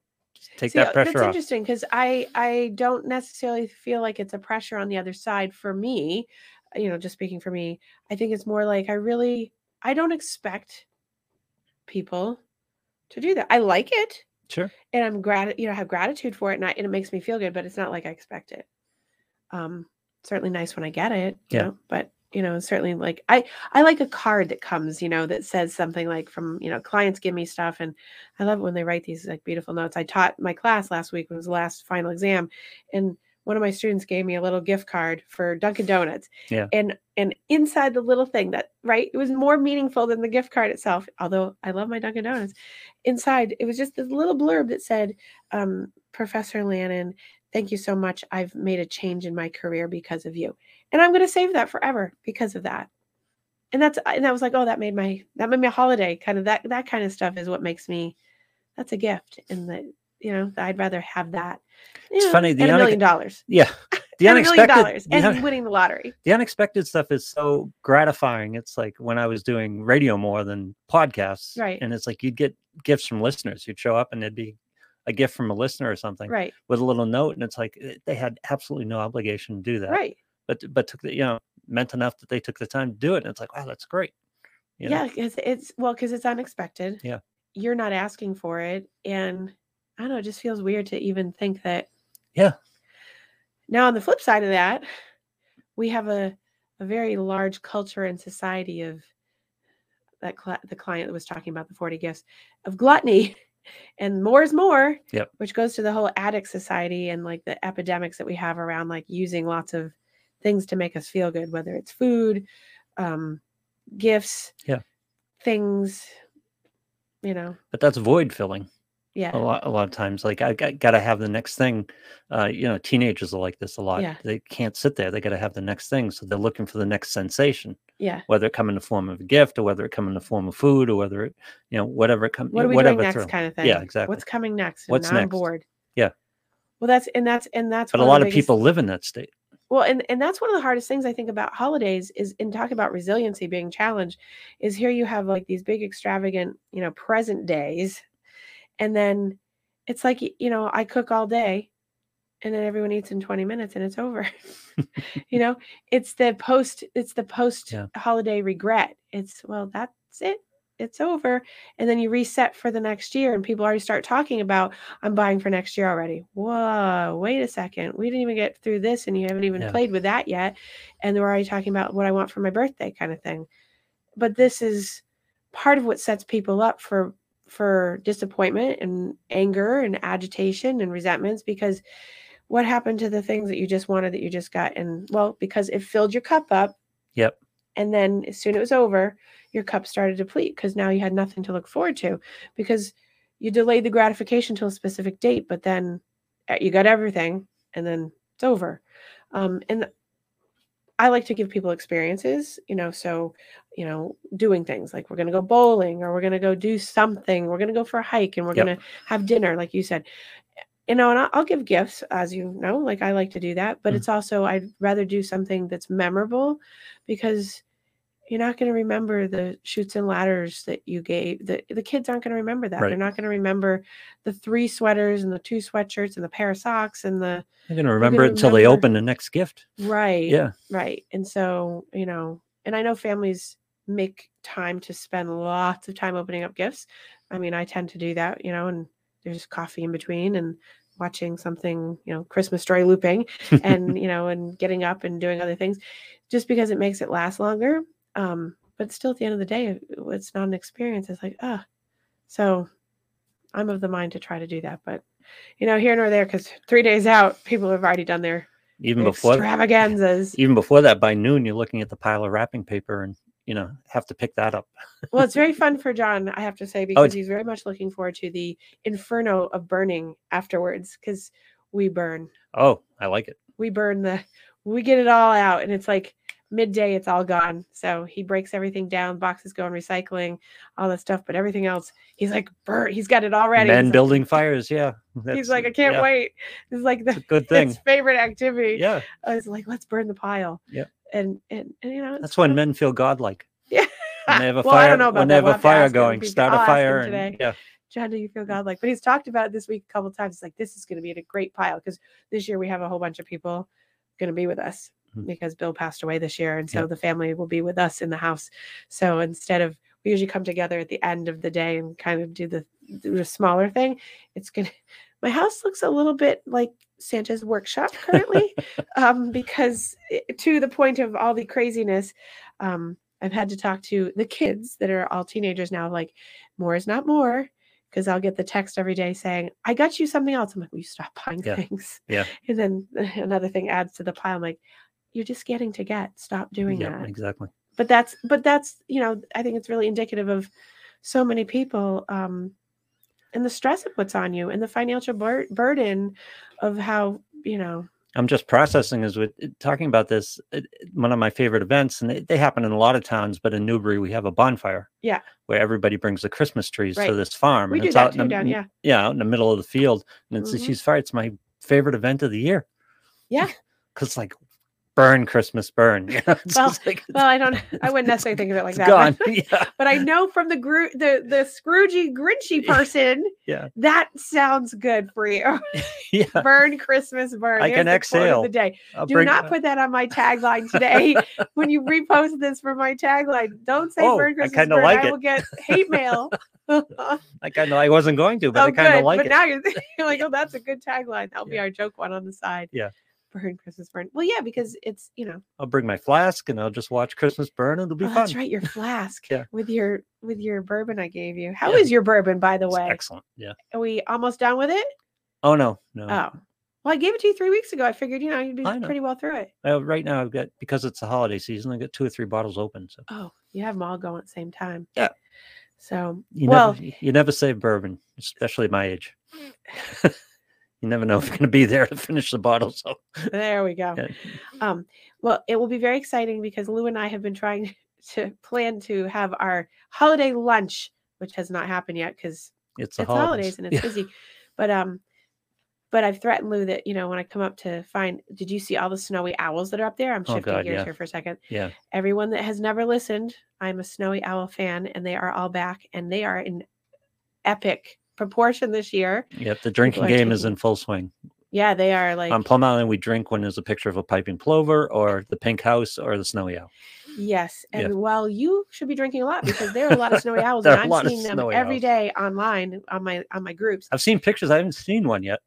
take See, that uh, pressure that's off. interesting because I I don't necessarily feel like it's a pressure on the other side for me. You know, just speaking for me, I think it's more like I really I don't expect people to do that. I like it Sure. and I'm grat you know have gratitude for it and, I, and it makes me feel good, but it's not like I expect it. Um, certainly nice when I get it. You Yeah. know, but you know, certainly like I I like a card that comes, you know, that says something like from you know clients give me stuff, and I love it when they write these like beautiful notes. I taught my class last week it was the last final exam, and one of my students gave me a little gift card for Dunkin' Donuts. Yeah. And and inside the little thing that right, it was more meaningful than the gift card itself. Although I love my Dunkin' Donuts, inside it was just this little blurb that said, um, "Professor Lannon, thank you so much. I've made a change in my career because of you, and I'm going to save that forever because of that." And that's and that was like, oh, that made my that made my holiday. Kind of that that kind of stuff is what makes me. That's a gift, and that you know I'd rather have that. It's know, funny, the and a million dollars. Yeah. The unexpected, dollars and un- winning the lottery. the unexpected stuff is so gratifying. It's like when I was doing radio more than podcasts. Right. And it's like you'd get gifts from listeners. You'd show up and it'd be a gift from a listener or something Right. with a little note. And it's like eh, they had absolutely no obligation to do that. Right. But but took the, you know, meant enough that they took the time to do it. And it's like, wow, that's great. You know? Yeah, because it's well, because it's unexpected. Yeah. You're not asking for it. And I don't know, it just feels weird to even think that. Yeah. Now, on the flip side of that, we have a, a very large culture and society of that cli the client that was talking about the 40 gifts of gluttony and more is more Yep. which goes to the whole addict society and like the epidemics that we have around like using lots of things to make us feel good whether it's food um gifts Yeah. things you know But that's void filling. Yeah a lot a lot of times like i got, gotta have the next thing uh you know teenagers are like this a lot Yeah. they can't sit there they gotta have the next thing so they're looking for the next sensation yeah whether it come in the form of a gift or whether it come in the form of food or whether it you know whatever it comes what are we whatever doing next through. kind of thing yeah exactly what's coming next What's next? bored Yeah. well that's and that's and that's but a lot of biggest- people live in that state Well, and and that's one of the hardest things I think about holidays is in talking about resiliency being challenged is here you have like these big extravagant, you know, present days and then it's like you know, I cook all day and then everyone eats in 20 minutes and it's over. you know, it's the post it's the post Yeah. holiday regret. It's well, that's it. It's over. And then you reset for the next year and people already start talking about I'm buying for next year already. Whoa, wait a second. We didn't even get through this and you haven't even Yeah. played with that yet. And they're already talking about what I want for my birthday kind of thing. But this is part of what sets people up for for disappointment and anger and agitation and resentments because what happened to the things that you just wanted that you just got and well because it filled your cup up. Yep. and then as soon as it was over your cup started to deplete because now you had nothing to look forward to because you delayed the gratification till a specific date but then uh, you got everything and then it's over. Um, and i like to give people experiences you know so you know doing things like we're going to go bowling or we're going to go do something we're going to go for a hike and we're Yep. going to have dinner like you said you know and I'll, I'll give gifts as you know like i like to do that but Mm. it's also i'd rather do something that's memorable because you're not going to remember the Chutes and Ladders that you gave the, the kids aren't going to remember that. Right. they're not going to remember the three sweaters and the two sweatshirts and the pair of socks and the they're gonna remember it until they open the next gift. Right yeah. right. And so you know and i know families make time to spend lots of time opening up gifts. I mean i tend to do that you know and there's coffee in between and watching something you know christmas story looping and you know and getting up and doing other things just because it makes it last longer um but still at the end of the day it's not an experience. It's like ah so i'm of the mind to try to do that but you know here nor there because three days out people have already done their even before extravaganzas. even before that by noon you're looking at the pile of wrapping paper and you know have to pick that up. Well it's very fun for john i have to say Oh, because it's- he's very much looking forward to the inferno of burning afterwards because we burn. Oh i like it. We burn the we get it all out and it's like midday it's all gone. So he breaks everything down boxes go in recycling all that stuff but everything else he's like burn he's got it all ready. Men he's building fires yeah he's like i can't yeah, wait. It's like it's the a good thing. his favorite activity. Yeah. I was like let's burn the pile. Yeah and and, and you know that's when men feel godlike. Yeah. When they have a well, I fire don't know about when they have We'll a fire ask him if going start I'll a fire and today. yeah. John, do you feel godlike? But he's talked about it this week a couple times. He's like, this is going to be a great pile because this year we have a whole bunch of people going to be with us. Because Bill passed away this year, and so Yep. the family will be with us in the house. So instead of we usually come together at the end of the day and kind of do the do a smaller thing, it's gonna. My house looks a little bit like Santa's workshop currently, um, because it- to the point of all the craziness, um, I've had to talk to the kids that are all teenagers now. Like, more is not more, because I'll get the text every day saying, "I got you something else." I'm like, "Will you stop buying Yeah. things?" Yeah. And then another thing adds to the pile. I'm like, "You're just getting to get. Stop doing that. yeah, that." exactly. But that's but that's you know I think it's really indicative of so many people um, and the stress it puts on you and the financial bur- burden of how you know I'm just processing as with talking about this. it- it- One of my favorite events, and they, they happen in a lot of towns, but in Newbury we have a bonfire. Yeah. where everybody brings the Christmas trees Right. to this farm. we and do it's that out too in the, down yeah yeah, out in the middle of the field, and it's Mhm. she's fire. It's my favorite event of the year. Yeah. because like burn Christmas, burn. You know, Well, like, well I don't I wouldn't necessarily think of it like that gone. but, yeah, but I know from the gro- the the Scroogey Grinchy person yeah, that sounds good for you yeah. burn Christmas burn I Here's can the exhale. the day I'll do not put that on my tagline today when you repost this for my tagline don't say Oh, burn Christmas kinda burn like I it. will get hate mail I kind of I wasn't going to, but oh, I kind of like but it. now you're, you're like, oh, that's a good tagline. That'll be our joke one on the side. Yeah. Burn Christmas burn. Well, yeah, because it's you know. I'll bring my flask and I'll just watch Christmas burn. And it'll be Oh, fun. that's right, your flask. Yeah. With your with your bourbon I gave you. How is Yeah. your bourbon, by the It's way? excellent. Yeah. Are we almost done with it? Oh no, no. Oh. Well, I gave it to you three weeks ago. I figured, you know, you'd be pretty well through it. Uh, right now, I've got because it's the holiday season. I've got two or three bottles open. So Oh, you have them all going at the same time. Yeah. So you well, never you never save bourbon, especially my age. you never know if you're going to be there to finish the bottle. So there we go. yeah. Um, well, it will be very exciting because Lou and I have been trying to plan to have our holiday lunch, which has not happened yet because it's the it's holidays and it's Yeah. busy. But um, but I've threatened Lou that you know when I come up to find, did you see all the snowy owls that are up there? I'm Oh, shifting God, gears yeah. here for a second. Yeah. Everyone that has never listened, I'm a snowy owl fan, and they are all back, and they are in epic proportion this year. Yep. The drinking game is in full swing. Yeah, they are like On Plum Island, we drink when there's a picture of a piping plover or the pink house or the snowy owl. Yes, Yeah. and well, you should be drinking a lot because there are a lot of snowy owls, and I'm seeing them every owls. day online on my on my groups. I've seen pictures. I haven't seen one yet,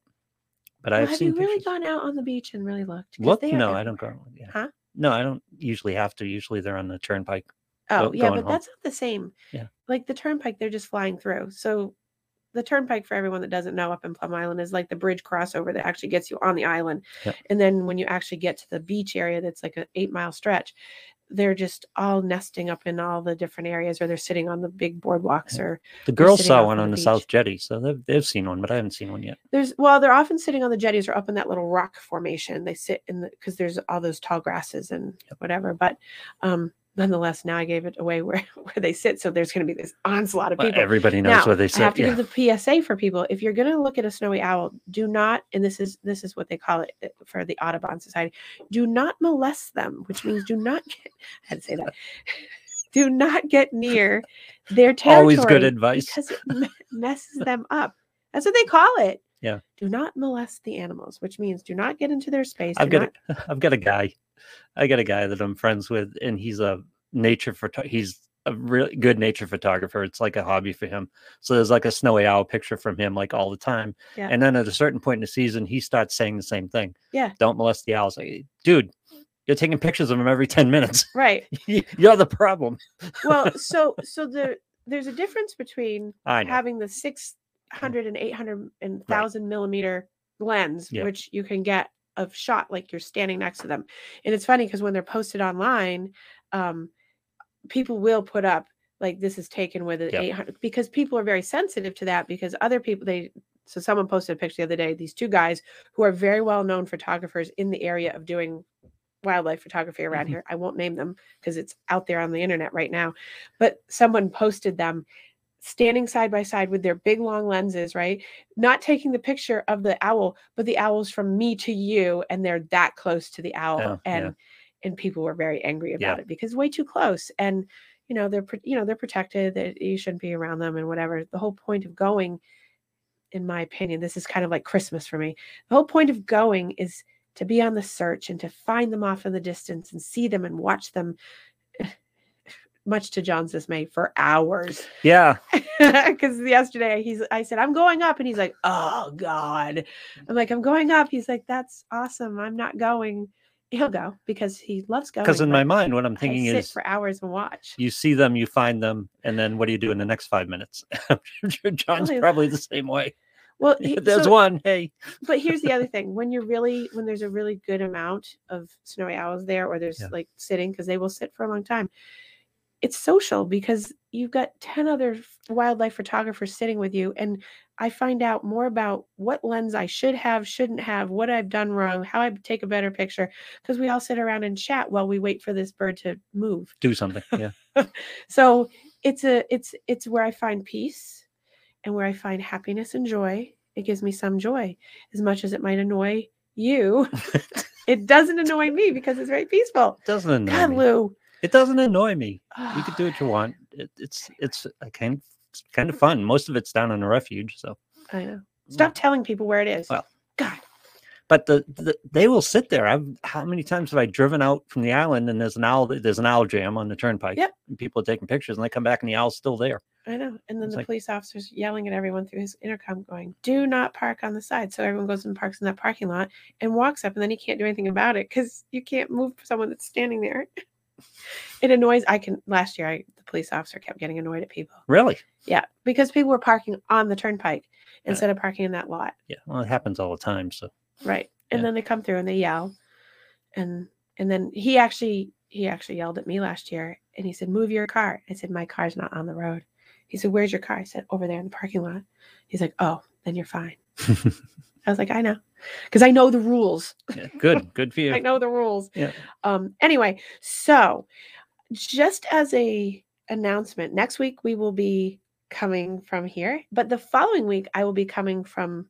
but Well, I've have seen you really pictures. gone out on the beach and really looked? Are No, I don't go. Yeah. Huh? No, I don't usually have to. Usually they're on the turnpike. Oh, go- yeah, but home. that's not the same. Yeah. Like the turnpike, they're just flying through. So the turnpike, for everyone that doesn't know, up in Plum Island, is like the bridge crossover that actually gets you on the island. Yep. And then when you actually get to the beach area, that's like an eight mile stretch. They're just all nesting up in all the different areas, or they're sitting on the big boardwalks, or The girls saw one on on the the South. Jetty, so they've, they've seen one, but I haven't seen one yet. there's well, they're often sitting on the jetties or up in that little rock formation. They sit in the because there's all those tall grasses and whatever. But um, nonetheless, now I gave it away where where they sit, so there's going to be this onslaught of Well, people. everybody knows Now, where they I have to Yeah. give the PSA for people. If you're going to look at a snowy owl, do not, and this is this is what they call it uh, for the Audubon Society, do not molest them, which means do not get. I had to say that. Do not get near their territory. Always good advice. because it me- messes them up. That's what they call it. Yeah. Do not molest the animals, which means do not get into their space. I've got, not... a, I've got a guy, I got a guy that I'm friends with, and he's a nature photo. He's a really good nature photographer. It's like a hobby for him. So there's like a snowy owl picture from him like all the time. Yeah. And then at a certain point in the season, he starts saying the same thing. Yeah. Don't molest the owls. Like, dude, you're taking pictures of them every 10 minutes. right. you're the problem. Well, so so the there's a difference between having the 600 and 800 and 1000 millimeter lens Yep. which you can get of shot like you're standing next to them and it's funny because when they're posted online um people will put up like this is taken with an Yep. 800 because people are very sensitive to that because other people they so someone posted a picture the other day these two guys who are very well known photographers in the area of doing wildlife photography around Mhm. here i won't name them because it's out there on the internet right now but someone posted them standing side by side with their big long lenses, right? Not taking the picture of the owl, but the owl's from me to you, and they're that close to the owl. Yeah. and and people were very angry Yeah. about it because way too close. And you know they're you know they're protected that you shouldn't be around them and whatever the whole point of going in my opinion this is kind of like christmas for me the whole point of going is to be on the search and to find them off in the distance and see them and watch them much to john's dismay for hours Yeah. because yesterday he's i said i'm going up and he's like oh god i'm like i'm going up he's like that's awesome i'm not going he'll go because he loves going Because in my mind, what I'm thinking sit is for hours and watch you see them, you find them, and then what do you do in the next five minutes? John's Really? probably the same way. well he- There's so- one. Hey. but here's the other thing when you're really when there's a really good amount of snowy owls there or there's Yeah. like sitting because they will sit for a long time it's social because you've got 10 other wildlife photographers sitting with you and i find out more about what lens i should have shouldn't have what i've done wrong how i take a better picture because we all sit around and chat while we wait for this bird to move Do something. Yeah. so it's a it's it's where i find peace and where i find happiness and joy it gives me some joy as much as it might annoy you it doesn't annoy me because it's very peaceful doesn't annoy god me. lou It doesn't annoy me. You could do what you want. It, it's it's a kind it's kind of fun. Most of it's down in a refuge. So, i know stop telling people where it is Well, god but the, the they will sit there. I've how many times have I driven out from the island and there's an owl there's an owl jam on the turnpike. Yep. And people are taking pictures and they come back and the owl's still there. i know and then It's the like- police officer's yelling at everyone through his intercom going do not park on the side so everyone goes and parks in that parking lot and walks up and then he can't do anything about it because you can't move someone that's standing there it annoys i can last year I, the police officer kept getting annoyed at people Really? Yeah, because people were parking on the turnpike instead of parking in that lot. Yeah. Well, it happens all the time. So Right. And Yeah. then they come through and they yell. And and then he actually he actually yelled at me last year and he said, Move your car. I said, My car's not on the road. He said, Where's your car? I said, Over there in the parking lot. He's like, Oh, then you're fine. I was like, I know. Because I know the rules. yeah, good. Good for you. I know the rules. Yeah. Um, anyway, so just as a announcement, next week we will be coming from here, but the following week I will be coming from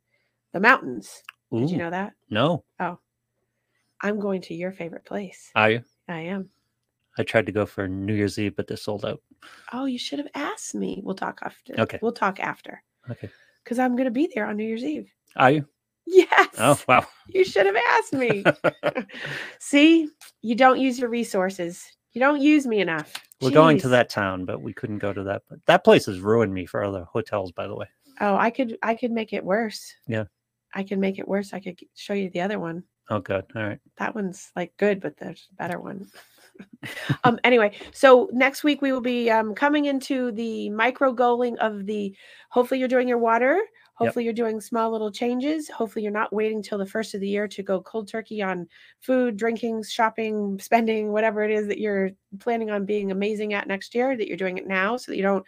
the mountains. Did you know that? No. Oh, I'm going to your favorite place. Are you? I am. I tried to go for New Year's Eve, but they're sold out. Oh, you should have asked me. We'll talk after. Okay. We'll talk after. Okay. Because I'm going to be there on New Year's Eve. Are you? Yes. Oh wow. You should have asked me. See, you don't use your resources. You don't use me enough. We're going to that town, but we couldn't go to that. But that place has ruined me for other hotels, by the way. Oh, I could I could make it worse. Yeah. I could make it worse. I could show you the other one. Oh god. All right. That one's like good, but there's a better one. um anyway, so next week we will be um coming into the micro goaling of the hopefully you're doing your water. Hopefully you're doing small little changes. Hopefully you're not waiting till the first of the year to go cold turkey on food, drinking, shopping, spending, whatever it is that you're planning on being amazing at next year, that you're doing it now so that you don't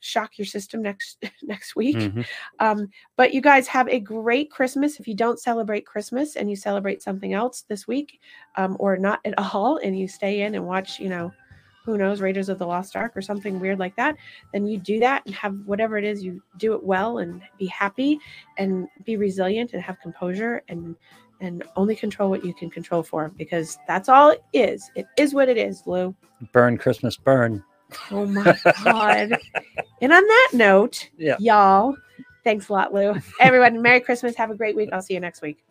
shock your system next next week. Mhm. Um, but you guys have a great Christmas. If you don't celebrate Christmas and you celebrate something else this week, um, or not at all, and you stay in and watch, you know, who knows, Raiders of the Lost Ark or something weird like that, then you do that and have whatever it is, you do it well and be happy and be resilient and have composure and and only control what you can control for because that's all it is. It is what it is, Lou. Burn Christmas, burn. Oh my god. and on that note, Yeah. y'all, thanks a lot, Lou. Everyone, Merry Christmas. Have a great week. I'll see you next week.